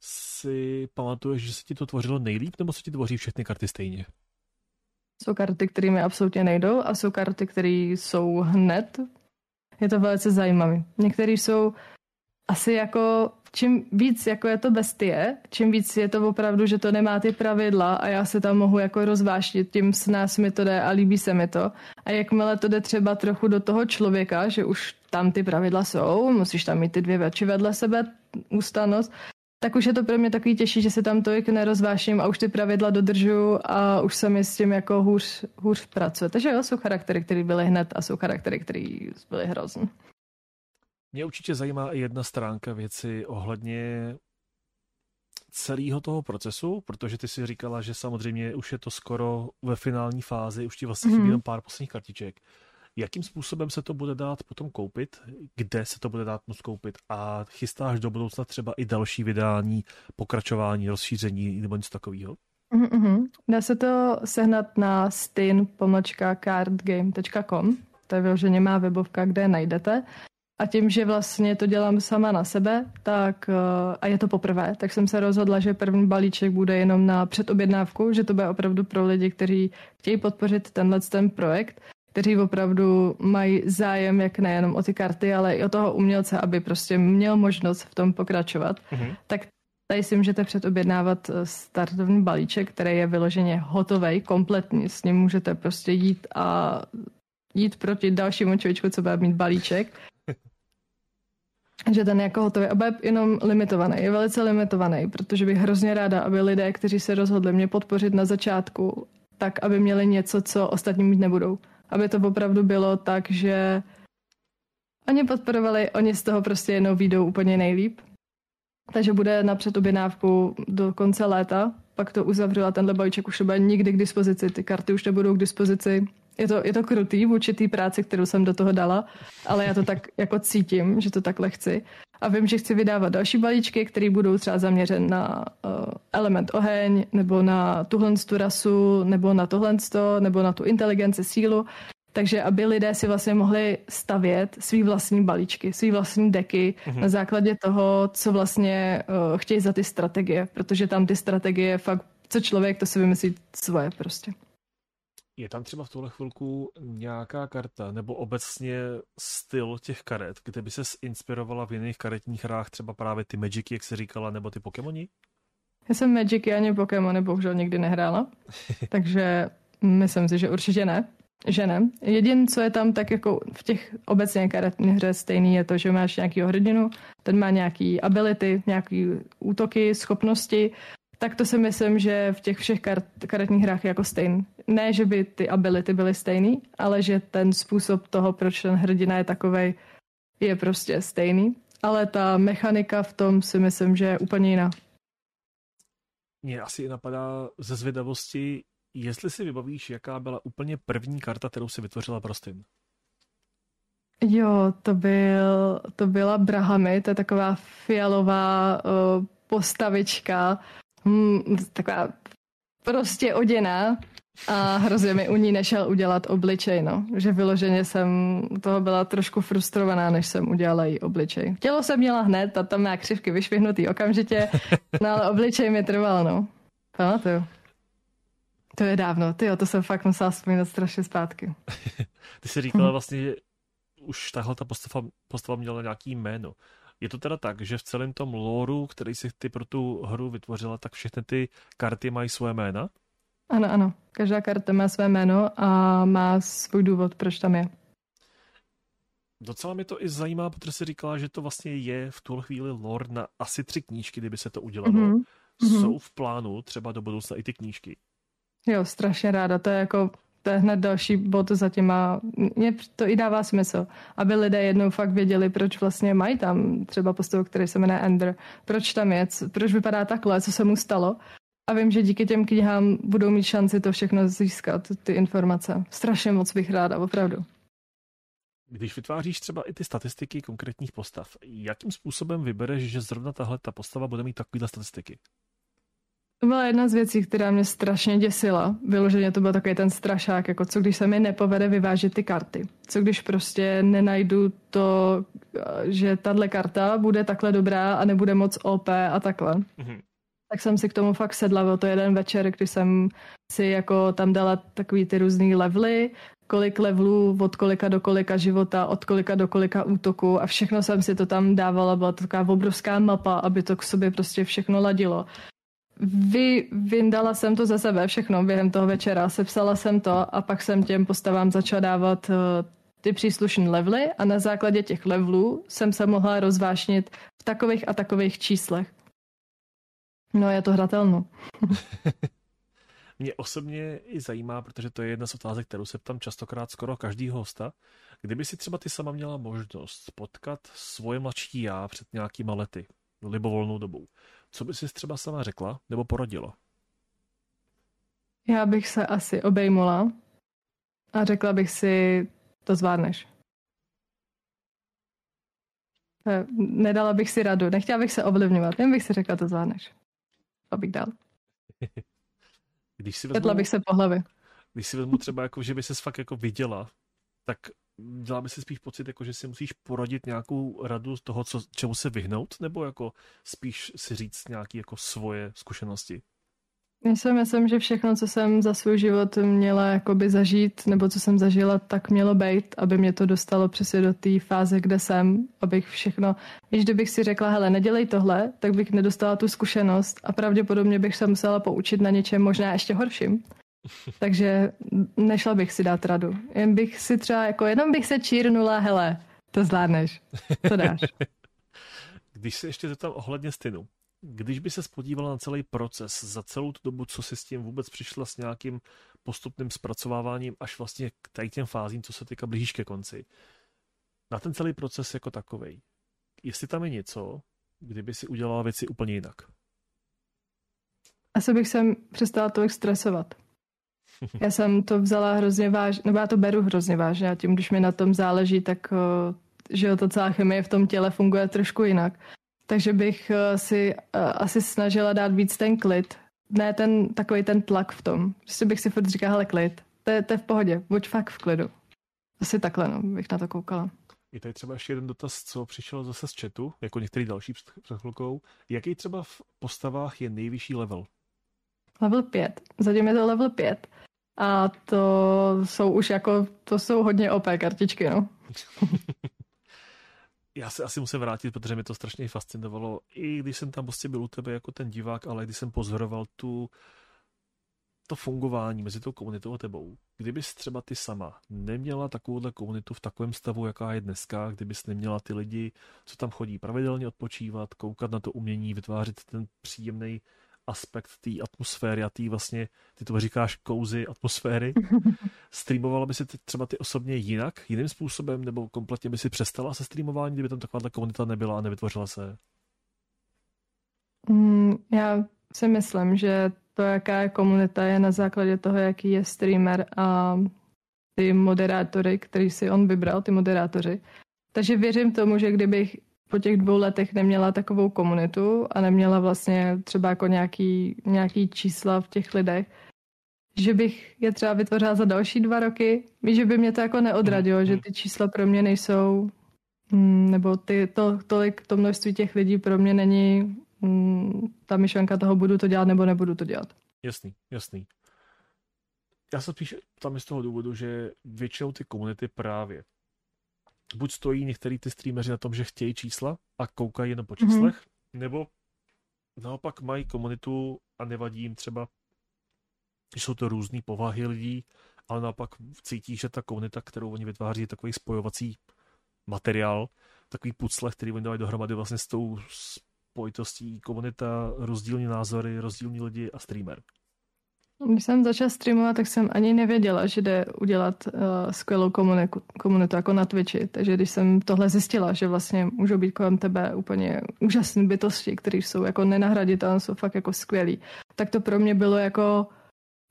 si pamatuješ, že se ti to tvořilo nejlíp, nebo se ti tvoří všechny karty stejně? Jsou karty, které mi absolutně nejdou a jsou karty, které jsou hned. Je to velice zajímavé. Některé jsou asi jako, čím víc jako je to bestie, čím víc je to opravdu, že to nemá ty pravidla a já se tam mohu jako rozváštit, tím s nás mi to jde a líbí se mi to. A jakmile to jde třeba trochu do toho člověka, že už tam ty pravidla jsou, musíš tam mít ty dvě věci vedle sebe, ústanost, tak už je to pro mě takový těžší, že se tam tolik nerozváším a už ty pravidla dodržu a už se mi s tím jako hůř, hůř pracuje. Takže jo, jsou charaktery, které byly hned a jsou charaktery, které byly hrozný. Mě určitě zajímá i jedna stránka věci ohledně celého toho procesu, protože ty si říkala, že samozřejmě už je to skoro ve finální fázi, už ti vlastně chybí mm-hmm. jenom pár posledních kartiček. Jakým způsobem se to bude dát potom koupit? Kde se to bude dát moc koupit? A chystáš do budoucna třeba i další vydání, pokračování, rozšíření nebo něco takového? Mm-hmm. Dá se to sehnat na stin.cardgame.com to je vyloženě má webovka, kde je najdete. A tím, že vlastně to dělám sama na sebe, tak eh, a je to poprvé, tak jsem se rozhodla, že první balíček bude jenom na předobjednávku, že to bude opravdu pro lidi, kteří chtějí podpořit tenhle ten projekt kteří opravdu mají zájem jak nejenom o ty karty, ale i o toho umělce, aby prostě měl možnost v tom pokračovat, mm-hmm. tak tady si můžete předobjednávat eh, startovní balíček, který je vyloženě hotový, kompletní. S ním můžete prostě jít a jít proti dalšímu člověčku, co bude mít balíček. <laughs> že ten jako hotový obeb jenom limitovaný, je velice limitovaný, protože bych hrozně ráda, aby lidé, kteří se rozhodli mě podpořit na začátku, tak aby měli něco, co ostatní mít nebudou. Aby to opravdu bylo tak, že oni podporovali, oni z toho prostě jenom výjdou úplně nejlíp. Takže bude na předobjednávku do konce léta, pak to uzavřela, tenhle balíček už nebude nikdy k dispozici, ty karty už nebudou k dispozici. Je to, je to krutý vůči té práci, kterou jsem do toho dala, ale já to tak jako cítím, že to takhle chci. A vím, že chci vydávat další balíčky, které budou třeba zaměřen na uh, element oheň, nebo na tuhle tu rasu, nebo na tohle, nebo na tu inteligenci, sílu. Takže aby lidé si vlastně mohli stavět svý vlastní balíčky, svý vlastní deky mm-hmm. na základě toho, co vlastně uh, chtějí za ty strategie, protože tam ty strategie fakt, co člověk, to si vymyslí svoje prostě. Je tam třeba v tuhle chvilku nějaká karta nebo obecně styl těch karet, kde by se inspirovala v jiných karetních hrách, třeba právě ty Magicy, jak se říkala, nebo ty Pokémoni? Já jsem Magicy ani Pokémony bohužel nikdy nehrála, <laughs> takže myslím si, že určitě ne. Že ne. Jedin, co je tam tak jako v těch obecně karetních hře stejný, je to, že máš nějaký hrdinu, ten má nějaký ability, nějaký útoky, schopnosti tak to si myslím, že v těch všech kart, karetních hrách je jako stejný. Ne, že by ty ability byly stejný, ale že ten způsob toho, proč ten hrdina je takovej, je prostě stejný. Ale ta mechanika v tom si myslím, že je úplně jiná. Mně asi napadá ze zvědavosti, jestli si vybavíš, jaká byla úplně první karta, kterou si vytvořila Prostin. Jo, to, byl, to byla Brahamy, to je taková fialová uh, postavička, hmm, taková prostě oděná a hrozně mi u ní nešel udělat obličej, no. Že vyloženě jsem toho byla trošku frustrovaná, než jsem udělala jí obličej. Tělo jsem měla hned a tam má křivky vyšvihnutý okamžitě, no ale obličej mi trval, no. Pamatuju. To je dávno, ty to jsem fakt musela vzpomínat strašně zpátky. <laughs> Ty jsi říkala vlastně, že už tahle ta postava, postava měla nějaký jméno. Je to teda tak, že v celém tom lóru, který si ty pro tu hru vytvořila, tak všechny ty karty mají své jména? Ano, ano. Každá karta má své jméno a má svůj důvod, proč tam je. Docela mě to i zajímá, protože si říkala, že to vlastně je v tuhle chvíli lore na asi tři knížky, kdyby se to udělalo. Mm-hmm. Jsou v plánu třeba do budoucna i ty knížky? Jo, strašně ráda. To je jako to je hned další bod za těma. Mně to i dává smysl, aby lidé jednou fakt věděli, proč vlastně mají tam třeba postavu, který se jmenuje Ender, proč tam je, proč vypadá takhle, co se mu stalo. A vím, že díky těm knihám budou mít šanci to všechno získat, ty informace. Strašně moc bych ráda, opravdu. Když vytváříš třeba i ty statistiky konkrétních postav, jakým způsobem vybereš, že zrovna tahle ta postava bude mít takovýhle statistiky? To byla jedna z věcí, která mě strašně děsila. Vyloženě to byl takový ten strašák, jako co když se mi nepovede vyvážit ty karty. Co když prostě nenajdu to, že tahle karta bude takhle dobrá a nebude moc OP a takhle. Mm-hmm. Tak jsem si k tomu fakt sedla, byl to jeden večer, kdy jsem si jako tam dala takový ty různý levely, kolik levelů, od kolika do kolika života, od kolika do kolika útoku a všechno jsem si to tam dávala, byla to taková obrovská mapa, aby to k sobě prostě všechno ladilo vy, vyndala jsem to ze sebe všechno během toho večera, sepsala jsem to a pak jsem těm postavám začala dávat uh, ty příslušné levely a na základě těch levelů jsem se mohla rozvášnit v takových a takových číslech. No, je to hratelno. <laughs> Mě osobně i zajímá, protože to je jedna z otázek, kterou se ptám častokrát skoro každý hosta. Kdyby si třeba ty sama měla možnost potkat svoje mladší já před nějakýma lety, libovolnou dobou, co by si třeba sama řekla nebo poradila? Já bych se asi obejmula a řekla bych si, to zvládneš. Eh, nedala bych si radu, nechtěla bych se ovlivňovat, jen bych si řekla, to zvládneš. A bych dal. <laughs> Když si vezmu, bych se po hlavě. Když si vezmu třeba, jako, že by se fakt jako viděla, tak dělá by si spíš pocit, jako, že si musíš poradit nějakou radu z toho, co, čemu se vyhnout, nebo jako spíš si říct nějaké jako svoje zkušenosti? Já myslím, že všechno, co jsem za svůj život měla jakoby zažít, nebo co jsem zažila, tak mělo být, aby mě to dostalo přesně do té fáze, kde jsem, abych všechno, když kdybych si řekla, hele, nedělej tohle, tak bych nedostala tu zkušenost a pravděpodobně bych se musela poučit na něčem možná ještě horším. Takže nešla bych si dát radu. Jen bych si třeba, jako jenom bych se čírnula, hele, to zvládneš, to dáš. <laughs> Když se ještě zeptám ohledně stynu, když by se spodívala na celý proces za celou tu dobu, co si s tím vůbec přišla s nějakým postupným zpracováváním až vlastně k tady těm fázím, co se týká blížíš ke konci, na ten celý proces jako takový. Jestli tam je něco, kdyby si udělala věci úplně jinak? Asi bych se přestala tolik stresovat. Já jsem to vzala hrozně vážně, nebo já to beru hrozně vážně a tím, když mi na tom záleží, tak že jo, to celá chemie v tom těle funguje trošku jinak. Takže bych si asi snažila dát víc ten klid. Ne ten takový ten tlak v tom. Prostě bych si furt říkala, hele klid, to je, to je v pohodě, buď fakt v klidu. Asi takhle, no, bych na to koukala. Je tady třeba ještě jeden dotaz, co přišel zase z chatu, jako některý další před, před chvilkou. Jaký třeba v postavách je nejvyšší level? Level 5. Zatím je to level 5. A to jsou už jako, to jsou hodně OP kartičky, no. <laughs> Já se asi musím vrátit, protože mě to strašně fascinovalo, i když jsem tam prostě byl u tebe jako ten divák, ale když jsem pozoroval tu, to fungování mezi tou komunitou a tebou. Kdybys třeba ty sama neměla takovouhle komunitu v takovém stavu, jaká je dneska, kdybys neměla ty lidi, co tam chodí pravidelně odpočívat, koukat na to umění, vytvářet ten příjemný aspekt té atmosféry a té vlastně, ty to říkáš, kouzy atmosféry. <laughs> Streamovala by si ty, třeba ty osobně jinak, jiným způsobem, nebo kompletně by si přestala se streamování, kdyby tam takováhle komunita nebyla a nevytvořila se? Mm, já si myslím, že to, jaká je komunita, je na základě toho, jaký je streamer a ty moderátory, který si on vybral, ty moderátoři. Takže věřím tomu, že kdybych po těch dvou letech neměla takovou komunitu a neměla vlastně třeba jako nějaký, nějaký čísla v těch lidech, že bych je třeba vytvořila za další dva roky, že by mě to jako neodradilo, mm. že ty čísla pro mě nejsou, mm, nebo ty, to, tolik, to množství těch lidí pro mě není mm, ta myšlenka toho, budu to dělat nebo nebudu to dělat. Jasný, jasný. Já se spíš tam z toho důvodu, že většinou ty komunity právě buď stojí některý ty streameři na tom, že chtějí čísla a koukají jenom po mhm. číslech, mm-hmm. nebo naopak mají komunitu a nevadí jim třeba, že jsou to různé povahy lidí, ale naopak cítí, že ta komunita, kterou oni vytváří, je takový spojovací materiál, takový pucle, který oni dávají dohromady vlastně s tou spojitostí komunita, rozdílní názory, rozdílní lidi a streamer. Když jsem začala streamovat, tak jsem ani nevěděla, že jde udělat uh, skvělou komuniku, komunitu jako na Twitchi. Takže když jsem tohle zjistila, že vlastně můžou být kolem tebe úplně úžasné bytosti, které jsou jako nenahraditelné, jsou fakt jako skvělí, tak to pro mě bylo jako,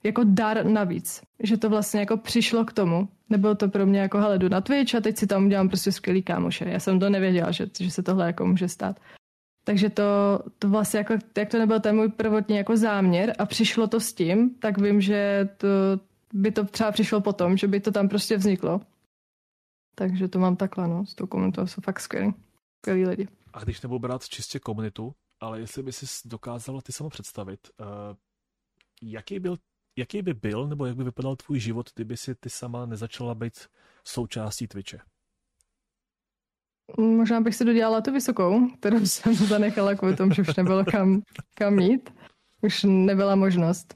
jako dar navíc. Že to vlastně jako přišlo k tomu. Nebylo to pro mě jako, hele, jdu na Twitch a teď si tam udělám prostě skvělý kámoše. Já jsem to nevěděla, že, že se tohle jako může stát. Takže to, to vlastně, jako, jak to nebyl ten můj prvotní jako záměr a přišlo to s tím, tak vím, že to, by to třeba přišlo potom, že by to tam prostě vzniklo. Takže to mám takhle, no, s tou komunitou jsou fakt skvělí, skvělí lidi. A když nebudu brát čistě komunitu, ale jestli by si dokázala ty samo představit, uh, jaký, byl, jaký by byl, nebo jak by vypadal tvůj život, kdyby si ty sama nezačala být součástí Twitche? Možná bych si dodělala tu vysokou, kterou <laughs> jsem zanechala kvůli tomu, že už nebylo kam, kam mít. Už nebyla možnost.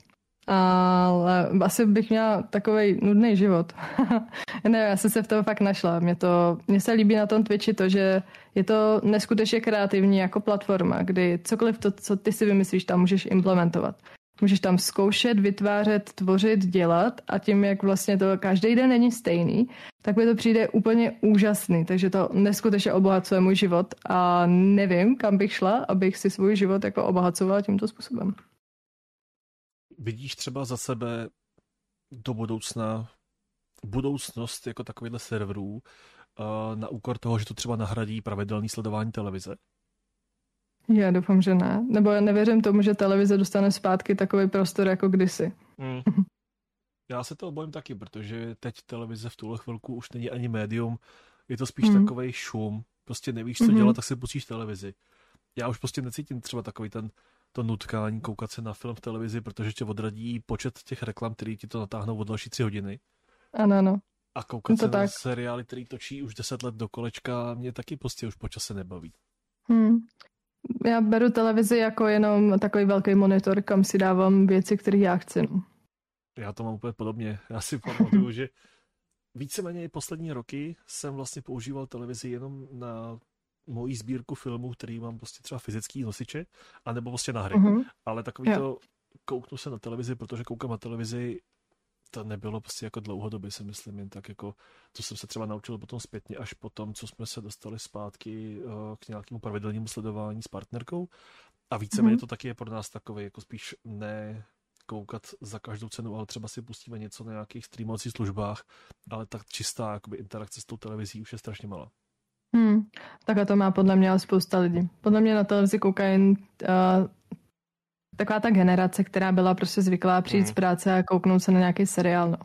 Ale asi bych měla takový nudný život. <laughs> ne, já jsem se v tom fakt našla. Mě, to, mně se líbí na tom Twitchi to, že je to neskutečně kreativní jako platforma, kdy cokoliv to, co ty si vymyslíš, tam můžeš implementovat. Můžeš tam zkoušet, vytvářet, tvořit, dělat a tím, jak vlastně to každý den není stejný, tak mi to přijde úplně úžasný. Takže to neskutečně obohacuje můj život a nevím, kam bych šla, abych si svůj život jako obohacovala tímto způsobem. Vidíš třeba za sebe do budoucna budoucnost jako takovýhle serverů eh, na úkor toho, že to třeba nahradí pravidelný sledování televize? Já doufám, že ne. Nebo já nevěřím tomu, že televize dostane zpátky takový prostor jako kdysi. Mm. <laughs> Já se to obojím taky, protože teď televize v tuhle chvilku už není ani médium, je to spíš mm. takový šum. Prostě nevíš, co mm-hmm. dělat, tak si pustíš televizi. Já už prostě necítím třeba takový ten to nutkání koukat se na film v televizi, protože tě odradí počet těch reklam, který ti to natáhnou od další tři hodiny. Ano, ano. A koukat to se tak. na seriály, který točí už deset let do kolečka, mě taky prostě už počase nebaví. Hmm já beru televizi jako jenom takový velký monitor, kam si dávám věci, které já chci. No. Já to mám úplně podobně. Já si pamatuju, že víceméně poslední roky jsem vlastně používal televizi jenom na mojí sbírku filmů, který mám prostě třeba fyzický nosiče, anebo prostě na hry. Mm-hmm. Ale takový jo. to kouknu se na televizi, protože koukám na televizi to nebylo prostě jako dlouhodobě, si myslím, jen tak jako, to jsem se třeba naučil potom zpětně, až potom, co jsme se dostali zpátky uh, k nějakému pravidelnému sledování s partnerkou. A víceméně mm-hmm. to taky je pro nás takové, jako spíš ne koukat za každou cenu, ale třeba si pustíme něco na nějakých streamovacích službách, ale tak čistá jakoby, interakce s tou televizí už je strašně malá. Hmm, tak to má podle mě spousta lidí. Podle mě na televizi koukají uh, taková ta generace, která byla prostě zvyklá přijít hmm. z práce a kouknout se na nějaký seriál. No.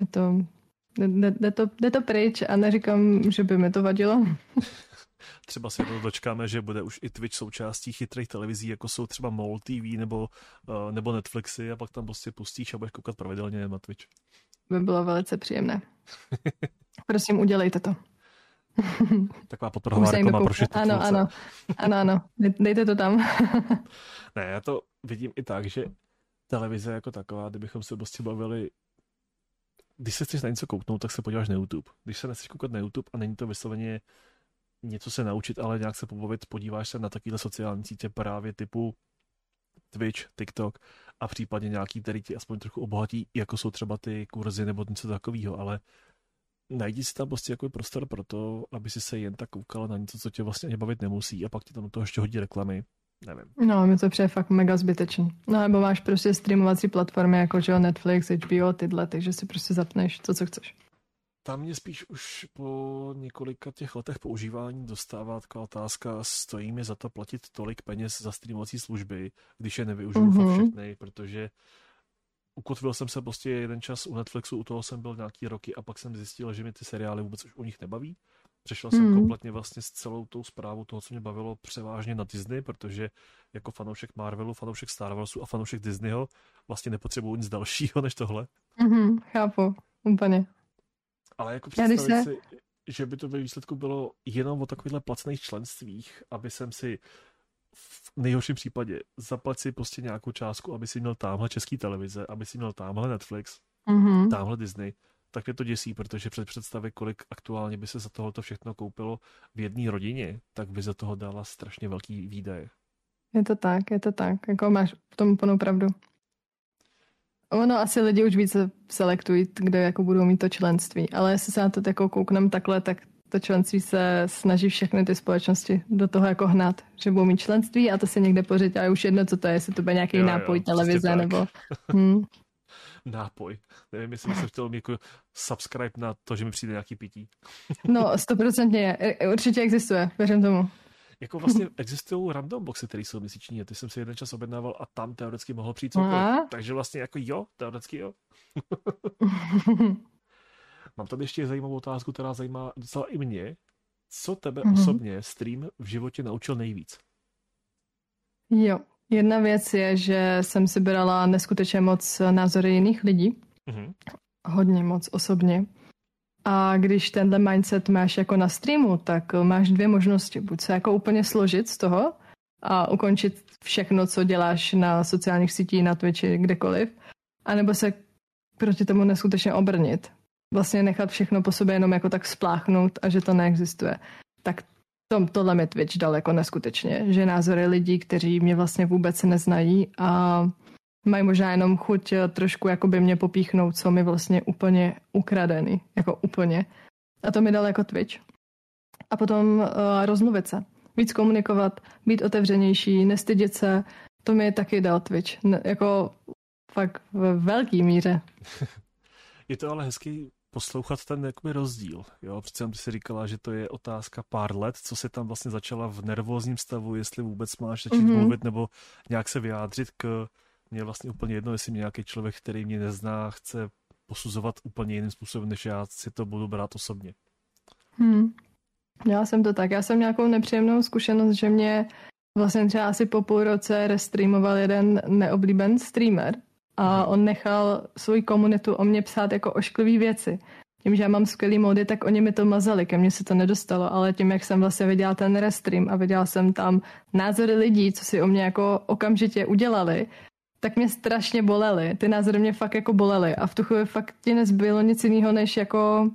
Je to, jde, jde, to, jde to pryč a neříkám, že by mi to vadilo. <laughs> třeba si to dočkáme, že bude už i Twitch součástí chytrých televizí, jako jsou třeba MOL TV nebo, uh, nebo Netflixy a pak tam prostě pustíš a budeš koukat pravidelně na Twitch. By bylo velice příjemné. <laughs> Prosím, udělejte to. <laughs> Taková podprahová reklama pro Ano, ano, ano, ano, dejte to tam. <laughs> ne, já to vidím i tak, že televize jako taková, kdybychom se prostě bavili když se chceš na něco kouknout, tak se podíváš na YouTube. Když se nechceš koukat na YouTube a není to vysloveně něco se naučit, ale nějak se pobavit, podíváš se na takovéhle sociální sítě právě typu Twitch, TikTok a případně nějaký, který ti aspoň trochu obohatí, jako jsou třeba ty kurzy nebo něco takového, ale najdi si tam prostě jako prostor pro to, aby si se jen tak koukala na něco, co tě vlastně ani bavit nemusí a pak ti tam do toho ještě hodí reklamy. Nevím. No, mi to přijde fakt mega zbytečný. No, nebo máš prostě streamovací platformy jako že Netflix, HBO, tyhle, takže si prostě zapneš to, co chceš tam mě spíš už po několika těch letech používání dostává taková otázka, stojí mi za to platit tolik peněz za streamovací služby, když je nevyužiju mm-hmm. fakt všechny, protože ukotvil jsem se prostě jeden čas u Netflixu, u toho jsem byl nějaký roky a pak jsem zjistil, že mi ty seriály vůbec už u nich nebaví. Přešel jsem mm. kompletně vlastně s celou tou zprávou toho, co mě bavilo převážně na Disney, protože jako fanoušek Marvelu, fanoušek Star Warsu a fanoušek Disneyho vlastně nepotřebuju nic dalšího než tohle. Mm-hmm, chápu, úplně. Ale jako představit se... si, že by to ve výsledku bylo jenom o takovýchhle placených členstvích, aby jsem si v nejhorším případě zaplat si prostě nějakou částku, aby si měl tamhle český televize, aby si měl tamhle Netflix, mm-hmm. tamhle Disney, tak mě to děsí, protože před představy, kolik aktuálně by se za tohoto všechno koupilo v jedné rodině, tak by za toho dala strašně velký výdaje. Je to tak, je to tak. Jako máš v tom plnou pravdu. Ono asi lidi už více selektují, kde jako budou mít to členství, ale jestli se na to jako kouknem takhle, tak to členství se snaží všechny ty společnosti do toho jako hnat, že budou mít členství a to se někde pořiď, ale už jedno, co to je, jestli to bude nějaký jo, nápoj, jo, televize nebo... <laughs> Hmm. nápoj. Nevím, jestli jsem chtěl jako subscribe na to, že mi přijde nějaký pití. no, stoprocentně je. Určitě existuje, věřím tomu. Jako vlastně existují random boxy, které jsou měsíční a ty jsem si jeden čas objednával a tam teoreticky mohl přijít cokoliv. Takže vlastně jako jo, teoreticky jo. <laughs> Mám tady ještě zajímavou otázku, která zajímá docela i mě. Co tebe mm-hmm. osobně stream v životě naučil nejvíc? Jo, jedna věc je, že jsem si brala neskutečně moc názory jiných lidí. Mm-hmm. Hodně moc osobně. A když tenhle mindset máš jako na streamu, tak máš dvě možnosti. Buď se jako úplně složit z toho a ukončit všechno, co děláš na sociálních sítích, na Twitchi, kdekoliv, anebo se proti tomu neskutečně obrnit. Vlastně nechat všechno po sobě jenom jako tak spláchnout a že to neexistuje. Tak to, tohle mi Twitch dal jako neskutečně, že názory lidí, kteří mě vlastně vůbec neznají a mají možná jenom chuť eh, trošku jakoby mě popíchnout, co mi vlastně úplně ukradený, jako úplně. A to mi dal jako Twitch. A potom uh, rozmluvit se, víc komunikovat, být otevřenější, nestydět se, to mi taky dal Twitch. Ne, jako fakt v velký míře. <laughs> Je to ale hezký poslouchat ten jakoby rozdíl. Jo? Přece ty si říkala, že to je otázka pár let, co se tam vlastně začala v nervózním stavu, jestli vůbec máš začít mm-hmm. mluvit nebo nějak se vyjádřit k mě vlastně úplně jedno, jestli mě nějaký člověk, který mě nezná, chce posuzovat úplně jiným způsobem, než já si to budu brát osobně. Hmm. Já jsem to tak. Já jsem nějakou nepříjemnou zkušenost, že mě vlastně třeba asi po půl roce restreamoval jeden neoblíben streamer a mhm. on nechal svoji komunitu o mě psát jako ošklivý věci. Tím, že já mám skvělý mody, tak oni mi to mazali, ke mně se to nedostalo, ale tím, jak jsem vlastně viděla ten restream a viděla jsem tam názory lidí, co si o mě jako okamžitě udělali, tak mě strašně bolely. Ty názory mě fakt jako bolely a v tu chvíli fakt ti nezbylo nic jiného, než jako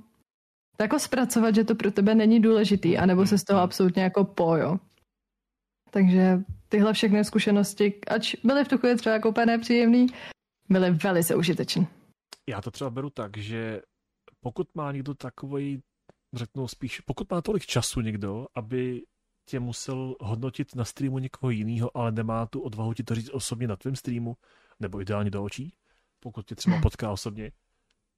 jako zpracovat, že to pro tebe není důležitý, anebo se z toho absolutně jako pojo. Takže tyhle všechny zkušenosti, ač byly v tu chvíli třeba jako úplně nepříjemný, byly velice užitečné. Já to třeba beru tak, že pokud má někdo takový, řeknu spíš, pokud má tolik času někdo, aby tě musel hodnotit na streamu někoho jiného, ale nemá tu odvahu ti to říct osobně na tvém streamu, nebo ideálně do očí, pokud tě třeba potká osobně,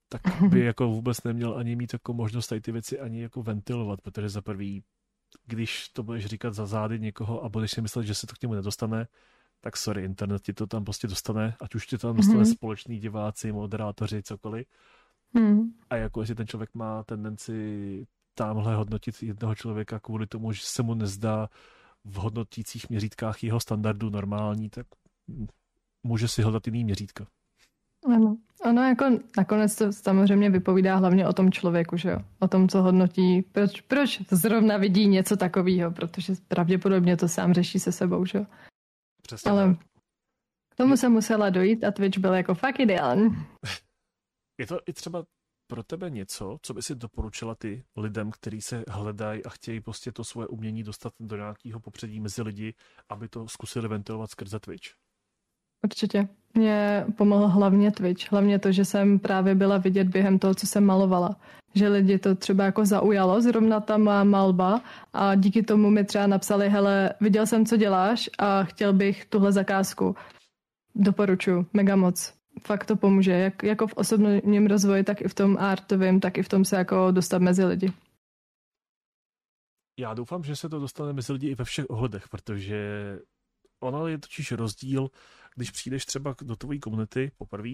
tak <laughs> by jako vůbec neměl ani mít jako možnost tady ty věci ani jako ventilovat, protože za prvý, když to budeš říkat za zády někoho a budeš si myslet, že se to k němu nedostane, tak sorry, internet ti to tam prostě dostane, ať už ti to tam dostane mm-hmm. společný diváci, moderátoři, cokoliv. Mm. A jako jestli ten člověk má tendenci tamhle hodnotit jednoho člověka kvůli tomu, že se mu nezdá v hodnotících měřítkách jeho standardu normální, tak může si hledat jiný měřítka. Ano. Ono jako nakonec to samozřejmě vypovídá hlavně o tom člověku, že jo? O tom, co hodnotí, proč, proč zrovna vidí něco takového, protože pravděpodobně to sám řeší se sebou, že jo? Přesně Ale k tomu se musela dojít a Twitch byl jako fakt ideální. <laughs> Je to i třeba pro tebe něco, co by si doporučila ty lidem, kteří se hledají a chtějí prostě to svoje umění dostat do nějakého popředí mezi lidi, aby to zkusili ventilovat skrze Twitch? Určitě. Mě pomohl hlavně Twitch. Hlavně to, že jsem právě byla vidět během toho, co jsem malovala. Že lidi to třeba jako zaujalo, zrovna ta má malba a díky tomu mi třeba napsali, hele, viděl jsem, co děláš a chtěl bych tuhle zakázku. Doporučuji, mega moc. Fakt to pomůže, jak, jako v osobním rozvoji, tak i v tom artovém, tak i v tom se jako dostat mezi lidi. Já doufám, že se to dostane mezi lidi i ve všech ohledech, protože ono je totiž rozdíl, když přijdeš třeba do tvojí komunity poprvé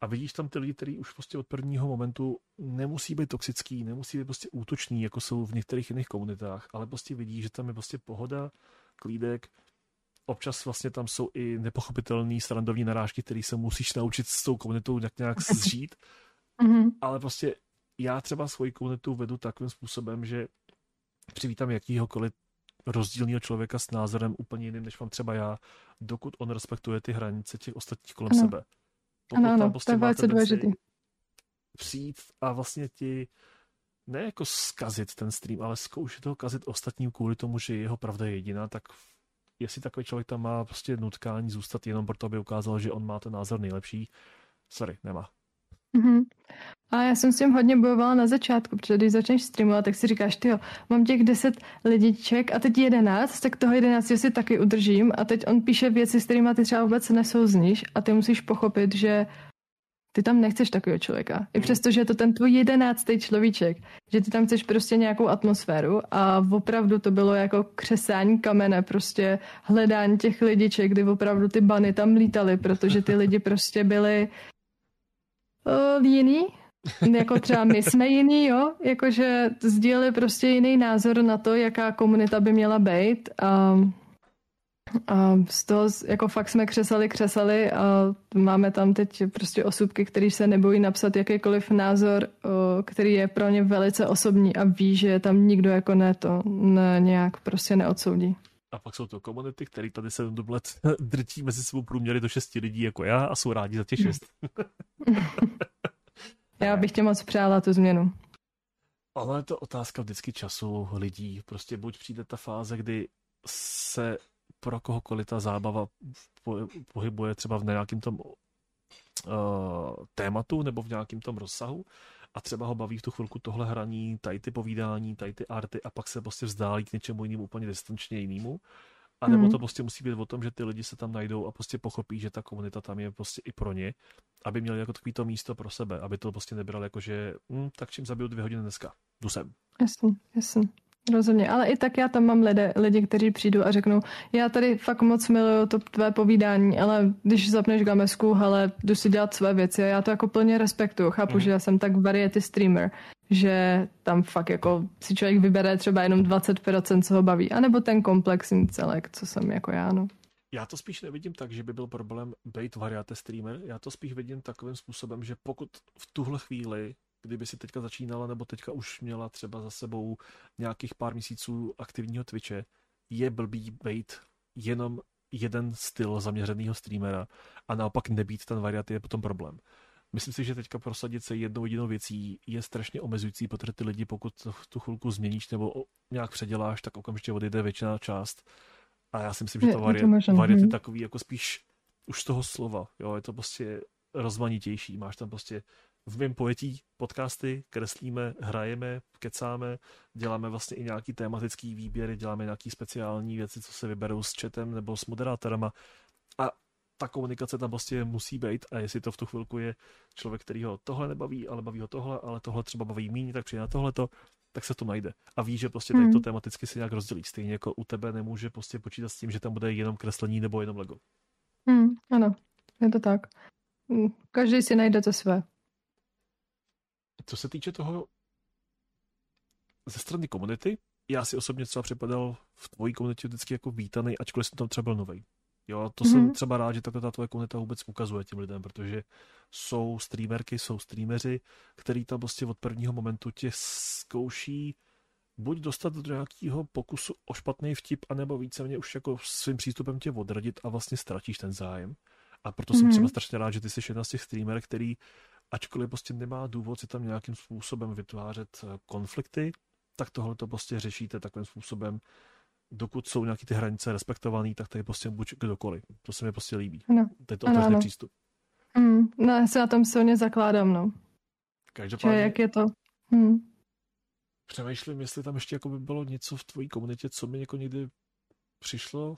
a vidíš tam ty lidi, kteří už prostě od prvního momentu nemusí být toxický, nemusí být prostě útočný, jako jsou v některých jiných komunitách, ale prostě vidíš, že tam je prostě pohoda, klídek, občas vlastně tam jsou i nepochopitelné srandovní narážky, které se musíš naučit s tou komunitou nějak, nějak zžít, mm-hmm. <laughs> ale prostě já třeba svoji komunitu vedu takovým způsobem, že přivítám jakýhokoliv rozdílného člověka s názorem úplně jiným, než mám třeba já, dokud on respektuje ty hranice těch ostatních kolem ano. sebe. Pokud ano, ano, tam prostě to je velice důležitý. Přijít a vlastně ti ne jako skazit ten stream, ale zkoušet ho kazit ostatním kvůli tomu, že jeho pravda je jediná, tak jestli takový člověk tam má prostě nutkání zůstat jenom proto, aby ukázal, že on má ten názor nejlepší, sorry, nemá. Mm-hmm. A já jsem s tím hodně bojovala na začátku, protože když začneš streamovat, tak si říkáš, ty mám těch 10 lidiček a teď 11, tak toho 11 si taky udržím. A teď on píše věci, s kterými ty třeba vůbec nesouzníš a ty musíš pochopit, že ty tam nechceš takového člověka. I přesto, že je to ten tvůj jedenáctý človíček, že ty tam chceš prostě nějakou atmosféru a opravdu to bylo jako křesání kamene, prostě hledání těch lidiček, kdy opravdu ty bany tam lítaly, protože ty lidi prostě byli uh, jiný, jako třeba my jsme jiný, jo, jakože sdíleli prostě jiný názor na to, jaká komunita by měla být a, a z toho jako fakt jsme křesali, křesali a máme tam teď prostě osůbky, který se nebojí napsat jakýkoliv názor, který je pro ně velice osobní a ví, že tam nikdo jako ne to ne, nějak prostě neodsoudí. A pak jsou to komunity, které tady se let <laughs> drtí mezi sebou průměry do šesti lidí jako já a jsou rádi za těch šest. <laughs> <laughs> Já bych tě moc přála tu změnu. Ale je to otázka vždycky času lidí. Prostě buď přijde ta fáze, kdy se pro kohokoliv ta zábava pohybuje třeba v nějakém tom uh, tématu nebo v nějakém tom rozsahu a třeba ho baví v tu chvilku tohle hraní, tady ty povídání, tady ty arty a pak se prostě vzdálí k něčemu jinému úplně distančně jinému. A nebo mm. to prostě musí být o tom, že ty lidi se tam najdou a prostě pochopí, že ta komunita tam je prostě i pro ně, aby měli jako takový to místo pro sebe, aby to prostě nebrali jako, že hm, tak čím zabiju dvě hodiny dneska, jdu sem. Jasně, jasně. Rozhodně, ale i tak já tam mám lidi, lidi, kteří přijdou a řeknou, já tady fakt moc miluju to tvé povídání, ale když zapneš gamesku, hele, jdu si dělat své věci a já to jako plně respektuju. Chápu, mm. že já jsem tak variety streamer, že tam fakt jako si člověk vybere třeba jenom 20%, co ho baví, anebo ten komplexní celek, co jsem jako já, no. Já to spíš nevidím tak, že by byl problém být variate streamer. Já to spíš vidím takovým způsobem, že pokud v tuhle chvíli, kdyby si teďka začínala, nebo teďka už měla třeba za sebou nějakých pár měsíců aktivního Twitche, je blbý být jenom jeden styl zaměřeného streamera a naopak nebýt ten variaty je potom problém. Myslím si, že teďka prosadit se jednou jedinou věcí je strašně omezující, protože ty lidi, pokud tu chvilku změníš nebo nějak předěláš, tak okamžitě odejde většiná část. A já si myslím, že to variant, variant je mhm. takový jako spíš už z toho slova. Jo, je to prostě rozmanitější. Máš tam prostě v mém pojetí podcasty, kreslíme, hrajeme, kecáme, děláme vlastně i nějaký tematický výběry, děláme nějaký speciální věci, co se vyberou s chatem nebo s moderátorama ta komunikace tam prostě musí být a jestli to v tu chvilku je člověk, který ho tohle nebaví, ale baví ho tohle, ale tohle třeba baví méně, tak přijde na tohleto, tak se to najde. A ví, že prostě tady to hmm. tematicky si nějak rozdělí. Stejně jako u tebe nemůže prostě počítat s tím, že tam bude jenom kreslení nebo jenom Lego. Hmm, ano, je to tak. Hmm, každý si najde to své. Co se týče toho ze strany komunity, já si osobně třeba připadal v tvojí komunitě vždycky jako vítaný, ačkoliv jsem tam třeba byl nový. Jo, to mm-hmm. jsem třeba rád, že takhle ta tvoje komunita vůbec ukazuje těm lidem, protože jsou streamerky, jsou streameři, který tam prostě od prvního momentu tě zkouší buď dostat do nějakého pokusu o špatný vtip, anebo víceméně už jako svým přístupem tě odradit a vlastně ztratíš ten zájem. A proto mm-hmm. jsem třeba strašně rád, že ty jsi jedna z těch streamer, který ačkoliv prostě nemá důvod si tam nějakým způsobem vytvářet eh, konflikty, tak tohle to prostě řešíte takovým způsobem, dokud jsou nějaké ty hranice respektované, tak tady prostě buď kdokoliv. To se mi prostě líbí. No. To je to otevřený přístup. Mm, no, já se na tom silně zakládám, no. Každopádně... Že jak je to? Hmm. Přemýšlím, jestli tam ještě jako by bylo něco v tvojí komunitě, co mi jako někdy přišlo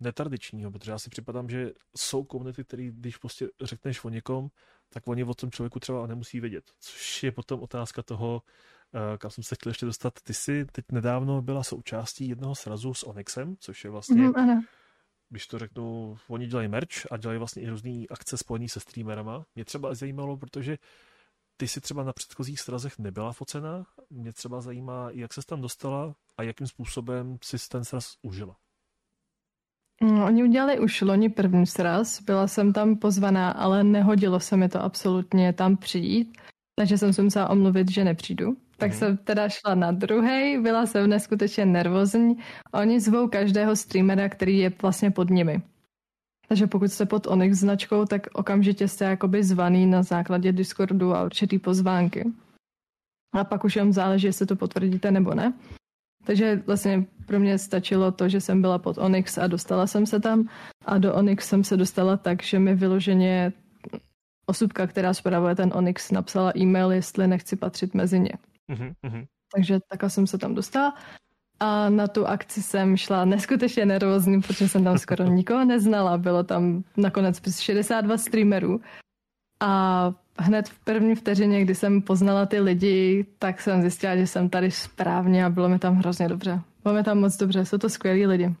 netradičního, protože já si připadám, že jsou komunity, které když prostě řekneš o někom, tak oni o tom člověku třeba nemusí vědět. Což je potom otázka toho, kam jsem se chtěl ještě dostat. Ty jsi teď nedávno byla součástí jednoho srazu s Onyxem, což je vlastně, mm, ano. když to řeknu, oni dělají merch a dělají vlastně i různé akce spojené se streamerama. Mě třeba zajímalo, protože ty jsi třeba na předchozích srazech nebyla focena. Mě třeba zajímá, jak se tam dostala a jakým způsobem si ten sraz užila. No, oni udělali už loni první sraz, byla jsem tam pozvaná, ale nehodilo se mi to absolutně tam přijít, takže jsem se musela omluvit, že nepřijdu. Tak mm. jsem teda šla na druhý, byla jsem neskutečně nervózní. Oni zvou každého streamera, který je vlastně pod nimi. Takže pokud jste pod Onyx značkou, tak okamžitě jste jakoby zvaný na základě Discordu a určitý pozvánky. A pak už jen záleží, jestli to potvrdíte nebo ne. Takže vlastně pro mě stačilo to, že jsem byla pod Onyx a dostala jsem se tam a do Onyx jsem se dostala tak, že mi vyloženě osobka, která zpravuje ten Onyx, napsala e-mail, jestli nechci patřit mezi ně. Mm-hmm. Takže takhle jsem se tam dostala a na tu akci jsem šla neskutečně nervózní, protože jsem tam skoro <laughs> nikoho neznala. Bylo tam nakonec 62 streamerů a hned v první vteřině, kdy jsem poznala ty lidi, tak jsem zjistila, že jsem tady správně a bylo mi tam hrozně dobře. Bylo mi tam moc dobře, jsou to skvělí lidi.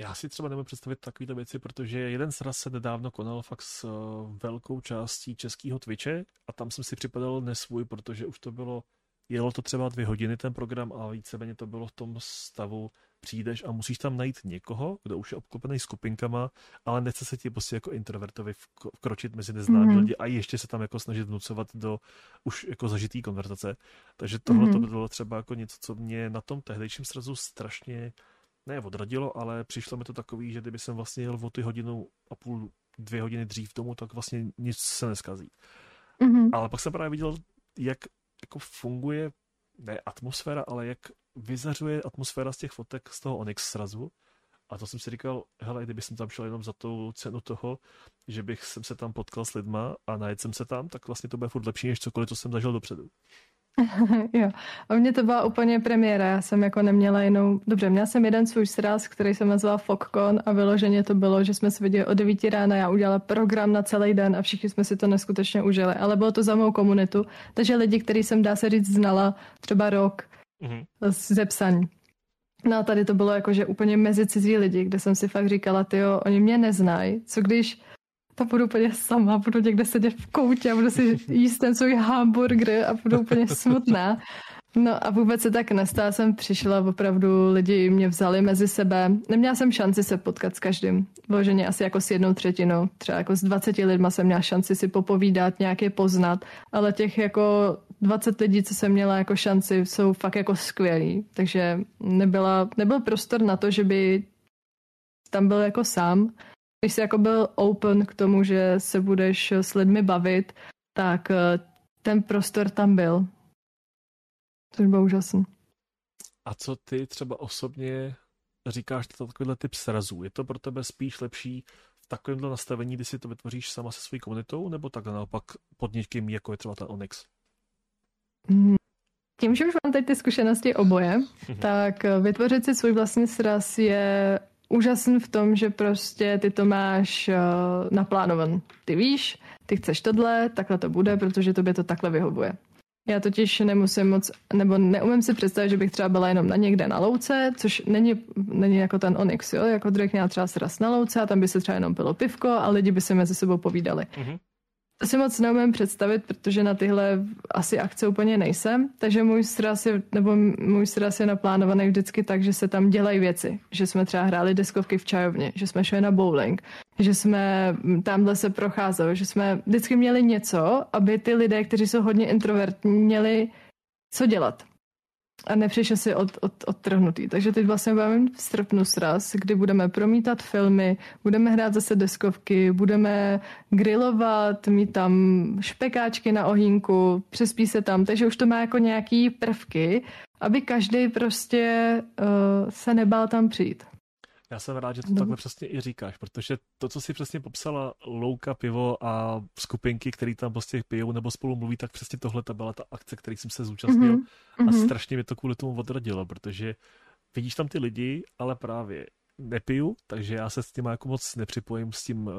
Já si třeba nemůžu představit takovéto věci, protože jeden sraz se nedávno konal fakt s uh, velkou částí českého Twitche a tam jsem si připadal nesvůj, protože už to bylo, jelo to třeba dvě hodiny ten program a víceméně to bylo v tom stavu, přijdeš a musíš tam najít někoho, kdo už je obklopený skupinkama, ale nechce se ti prostě jako introvertovi vkročit mezi neznámé mm-hmm. lidi a ještě se tam jako snažit vnucovat do už jako zažitý konverzace. Takže tohle mm-hmm. to bylo třeba jako něco, co mě na tom tehdejším srazu strašně ne odradilo, ale přišlo mi to takový, že kdyby jsem vlastně jel o ty hodinu a půl, dvě hodiny dřív tomu, tak vlastně nic se neskazí. Mm-hmm. Ale pak jsem právě viděl, jak jako funguje ne atmosféra, ale jak vyzařuje atmosféra z těch fotek z toho Onyx srazu. A to jsem si říkal, hele, kdyby jsem tam šel jenom za tou cenu toho, že bych jsem se tam potkal s lidma a najet jsem se tam, tak vlastně to bude furt lepší než cokoliv, co jsem zažil dopředu. <laughs> jo, a mně to byla úplně premiéra, já jsem jako neměla jinou, dobře, měla jsem jeden svůj sraz, který se nazval Fokkon a vyloženě to bylo, že jsme se viděli o 9 rána, já udělala program na celý den a všichni jsme si to neskutečně užili, ale bylo to za mou komunitu, takže lidi, který jsem dá se říct znala třeba rok mm-hmm. ze psaní. No a tady to bylo jako, že úplně mezi cizí lidi, kde jsem si fakt říkala, ty oni mě neznají, co když to budu úplně sama, budu někde sedět v koutě a budu si jíst ten svůj hamburger a budu úplně smutná. No a vůbec se tak nestala, jsem přišla, opravdu lidi mě vzali mezi sebe. Neměla jsem šanci se potkat s každým. Vloženě asi jako s jednou třetinou. Třeba jako s 20 lidma jsem měla šanci si popovídat, nějaké poznat, ale těch jako 20 lidí, co jsem měla jako šanci, jsou fakt jako skvělí. Takže nebyla, nebyl prostor na to, že by tam byl jako sám když jsi jako byl open k tomu, že se budeš s lidmi bavit, tak eh, ten prostor tam byl. Což bylo úžasný. A co ty třeba osobně říkáš to takovýhle typ srazů? Je to pro tebe spíš lepší v takovémhle nastavení, kdy si to vytvoříš sama se svojí komunitou, nebo tak naopak pod někým, jako je třeba ten Onyx? Hmm. Tím, že už mám teď ty zkušenosti oboje, <laughs> tak eh, vytvořit si svůj vlastní sraz je úžasný v tom, že prostě ty to máš uh, naplánovan. Ty víš, ty chceš tohle, takhle to bude, protože tobě to takhle vyhovuje. Já totiž nemusím moc, nebo neumím si představit, že bych třeba byla jenom na někde na louce, což není, není jako ten Onyx, jo? jako Drake měl třeba sraz na louce a tam by se třeba jenom pilo pivko a lidi by se mezi sebou povídali. Mm-hmm. To si moc neumím představit, protože na tyhle asi akce úplně nejsem, takže můj sraz je, nebo můj sraz je naplánovaný vždycky tak, že se tam dělají věci. Že jsme třeba hráli deskovky v čajovně, že jsme šli na bowling, že jsme tamhle se procházeli, že jsme vždycky měli něco, aby ty lidé, kteří jsou hodně introvertní, měli co dělat a nepřišel si od, od, odtrhnutý. Takže teď vlastně budeme v srpnu sraz, kdy budeme promítat filmy, budeme hrát zase deskovky, budeme grilovat, mít tam špekáčky na ohínku, přespí se tam, takže už to má jako nějaký prvky, aby každý prostě uh, se nebál tam přijít. Já jsem rád, že to takhle přesně i říkáš, protože to, co si přesně popsala, louka, pivo a skupinky, které tam prostě pijou nebo spolu mluví, tak přesně tohle ta byla ta akce, který jsem se zúčastnil mm-hmm. a mhm. strašně mě to kvůli tomu odradilo, protože vidíš tam ty lidi, ale právě nepiju, takže já se s tím jako moc nepřipojím s tím uh,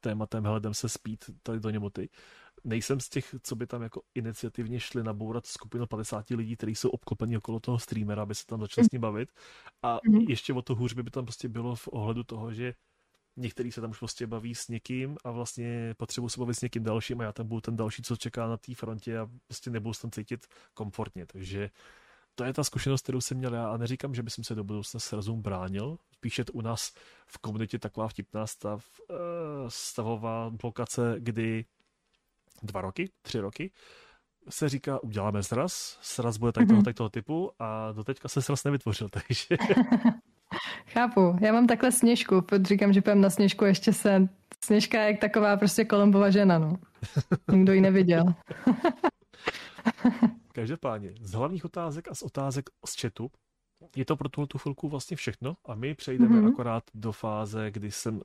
tématem hledem se spít tady do němoty nejsem z těch, co by tam jako iniciativně šli nabourat skupinu 50 lidí, kteří jsou obklopení okolo toho streamera, aby se tam začali s ním bavit. A mm-hmm. ještě o to hůř by tam prostě bylo v ohledu toho, že některý se tam už prostě baví s někým a vlastně potřebuji se bavit s někým dalším a já tam budu ten další, co čeká na té frontě a prostě nebudu se tam cítit komfortně. Takže to je ta zkušenost, kterou jsem měl já a neříkám, že bych se do budoucna s razum bránil. Spíše u nás v komunitě taková vtipná stav, eh, stavová blokace, kdy dva roky, tři roky, se říká, uděláme sraz, sraz bude tady toho, mhm. tady toho typu a doteďka se sraz nevytvořil, <laughs> takže... Chápu, já mám takhle sněžku, protože říkám, že půjdem na sněžku ještě se... Sněžka je jak taková prostě Kolombova žena, no. Nikdo ji neviděl. <laughs> Každopádně, z hlavních otázek a z otázek z chatu je to pro tuhle tu chvilku vlastně všechno a my přejdeme mm-hmm. akorát do fáze, kdy jsem uh,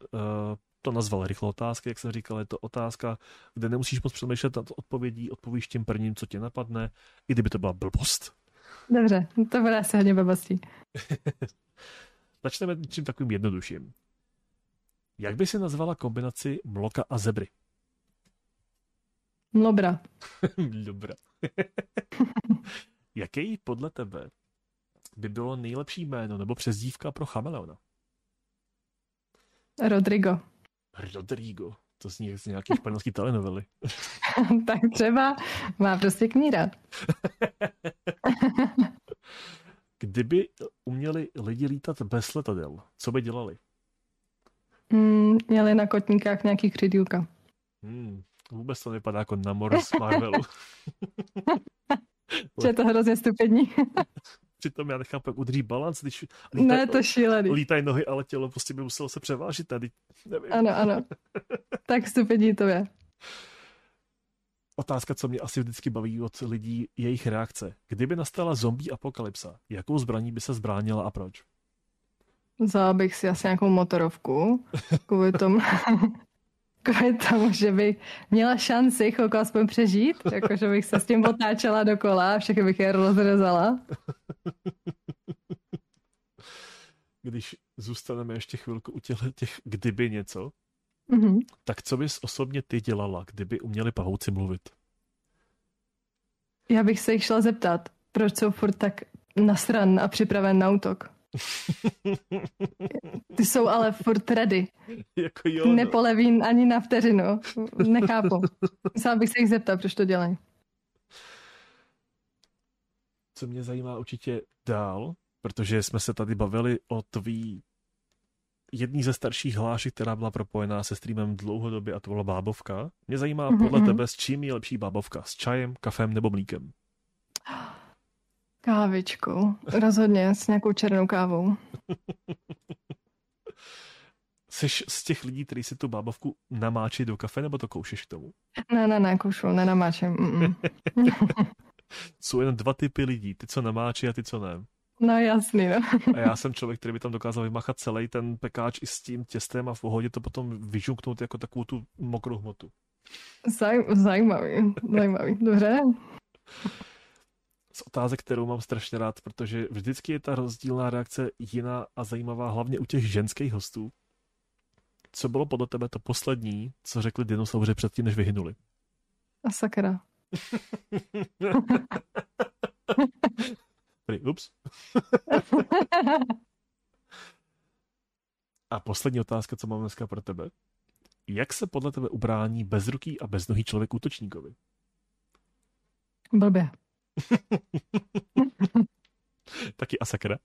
to nazval rychlou otázky, jak jsem říkal, je to otázka, kde nemusíš moc přemýšlet nad odpovědí, odpovíš tím prvním, co tě napadne, i kdyby to byla blbost. Dobře, to bude asi hodně blbostí. <laughs> Začneme čím takovým jednodušším. Jak by si nazvala kombinaci mloka a zebry? Mlobra. <laughs> Dobra. <laughs> Jaký podle tebe by bylo nejlepší jméno nebo přezdívka pro chameleona? Rodrigo. Rodrigo. To zní z nějaký španělský telenovely. <laughs> tak třeba má prostě kníra. <laughs> Kdyby uměli lidi lítat bez letadel, co by dělali? Mm, měli na kotníkách nějaký křidílka. Hmm, vůbec to vypadá jako na mor z Marvelu. <laughs> je to hrozně stupidní. Přitom já nechápu, jak udrží balans, když lítaj, ne, to šílený. lítají nohy, ale tělo prostě by muselo se převážit tady. Nevím. Ano, ano. <laughs> tak stupidní to je. Otázka, co mě asi vždycky baví od lidí, je jejich reakce. Kdyby nastala zombie apokalypsa, jakou zbraní by se zbránila a proč? Vzala bych si asi nějakou motorovku, kvůli tomu, <laughs> kvůli tomu, že bych měla šanci chvilku aspoň přežít, jakože bych se s tím otáčela dokola a všechny bych je rozrezala. Když zůstaneme ještě chvilku u těch, těch kdyby něco, mm-hmm. tak co bys osobně ty dělala, kdyby uměli pavouci mluvit? Já bych se jich šla zeptat, proč jsou furt tak nasran a připraven na útok. Ty jsou ale furt ready. <laughs> jako jo, no. Nepoleví ani na vteřinu. Nechápu. Musela bych se jich zeptat, proč to dělají. Co mě zajímá určitě dál, protože jsme se tady bavili o tvý jedný ze starších hlášek, která byla propojená se streamem dlouhodobě a to byla bábovka. Mě zajímá mm-hmm. podle tebe, s čím je lepší bábovka? S čajem, kafem nebo mlíkem? Kávičkou. Rozhodně s nějakou černou kávou. Jsi z těch lidí, kteří si tu bábovku namáčí do kafe, nebo to koušeš k tomu? Ne, ne, ne, koušu, nenamáčím. <laughs> Jsou jen dva typy lidí, ty, co namáčí a ty, co ne. No jasný, no. <laughs> A já jsem člověk, který by tam dokázal vymachat celý ten pekáč i s tím těstem a v pohodě to potom vyžunknout jako takovou tu mokrou hmotu. Zaj, zajímavý, zajímavý, dobře. Z otázek, kterou mám strašně rád, protože vždycky je ta rozdílná reakce jiná a zajímavá, hlavně u těch ženských hostů. Co bylo podle tebe to poslední, co řekli dinosauři předtím, než vyhynuli? A sakra. <laughs> Prý, ups. <laughs> a poslední otázka, co mám dneska pro tebe. Jak se podle tebe ubrání bezruký a beznohý člověk útočníkovi? Blbě. <laughs> Taky asakra.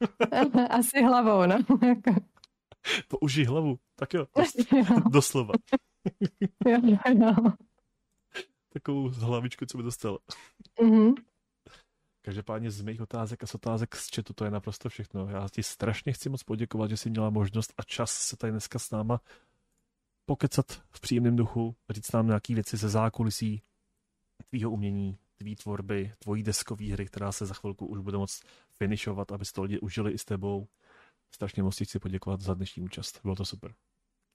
<laughs> Asi hlavou, no. <laughs> Použij hlavu. Tak jo, doslova. jo, jo, jo. Takovou hlavičku, co by dostala. Mm-hmm. Každopádně z mých otázek a z otázek z chatu to je naprosto všechno. Já ti strašně chci moc poděkovat, že jsi měla možnost a čas se tady dneska s náma pokecat v příjemném duchu, říct nám nějaké věci ze zákulisí tvýho umění, tvý tvorby, tvojí deskové hry, která se za chvilku už bude moc finišovat, aby to lidi užili i s tebou. Strašně moc chci poděkovat za dnešní účast. Bylo to super.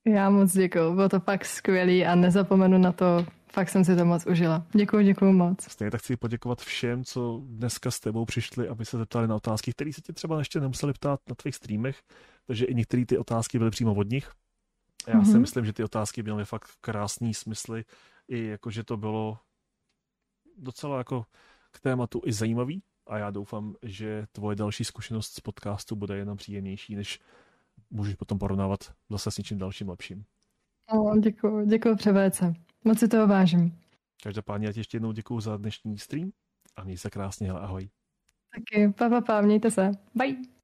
Já moc děkuji, bylo to fakt skvělý a nezapomenu na to, fakt jsem si to moc užila. Děkuji, děkuji moc. Stejně tak chci poděkovat všem, co dneska s tebou přišli, aby se zeptali na otázky, které se tě třeba ještě nemuseli ptát na tvých streamech, takže i některé ty otázky byly přímo od nich. Já mm-hmm. si mhm. myslím, že ty otázky měly fakt krásný smysly, i jako, že to bylo docela jako k tématu i zajímavý a já doufám, že tvoje další zkušenost z podcastu bude jenom příjemnější, než můžeš potom porovnávat zase s něčím dalším lepším. O, děkuji, děkuji převéce. Moc si toho vážím. Každopádně já ti ještě jednou děkuji za dnešní stream a měj se krásně, ahoj. Taky, pa, pa, pa, mějte se. Bye.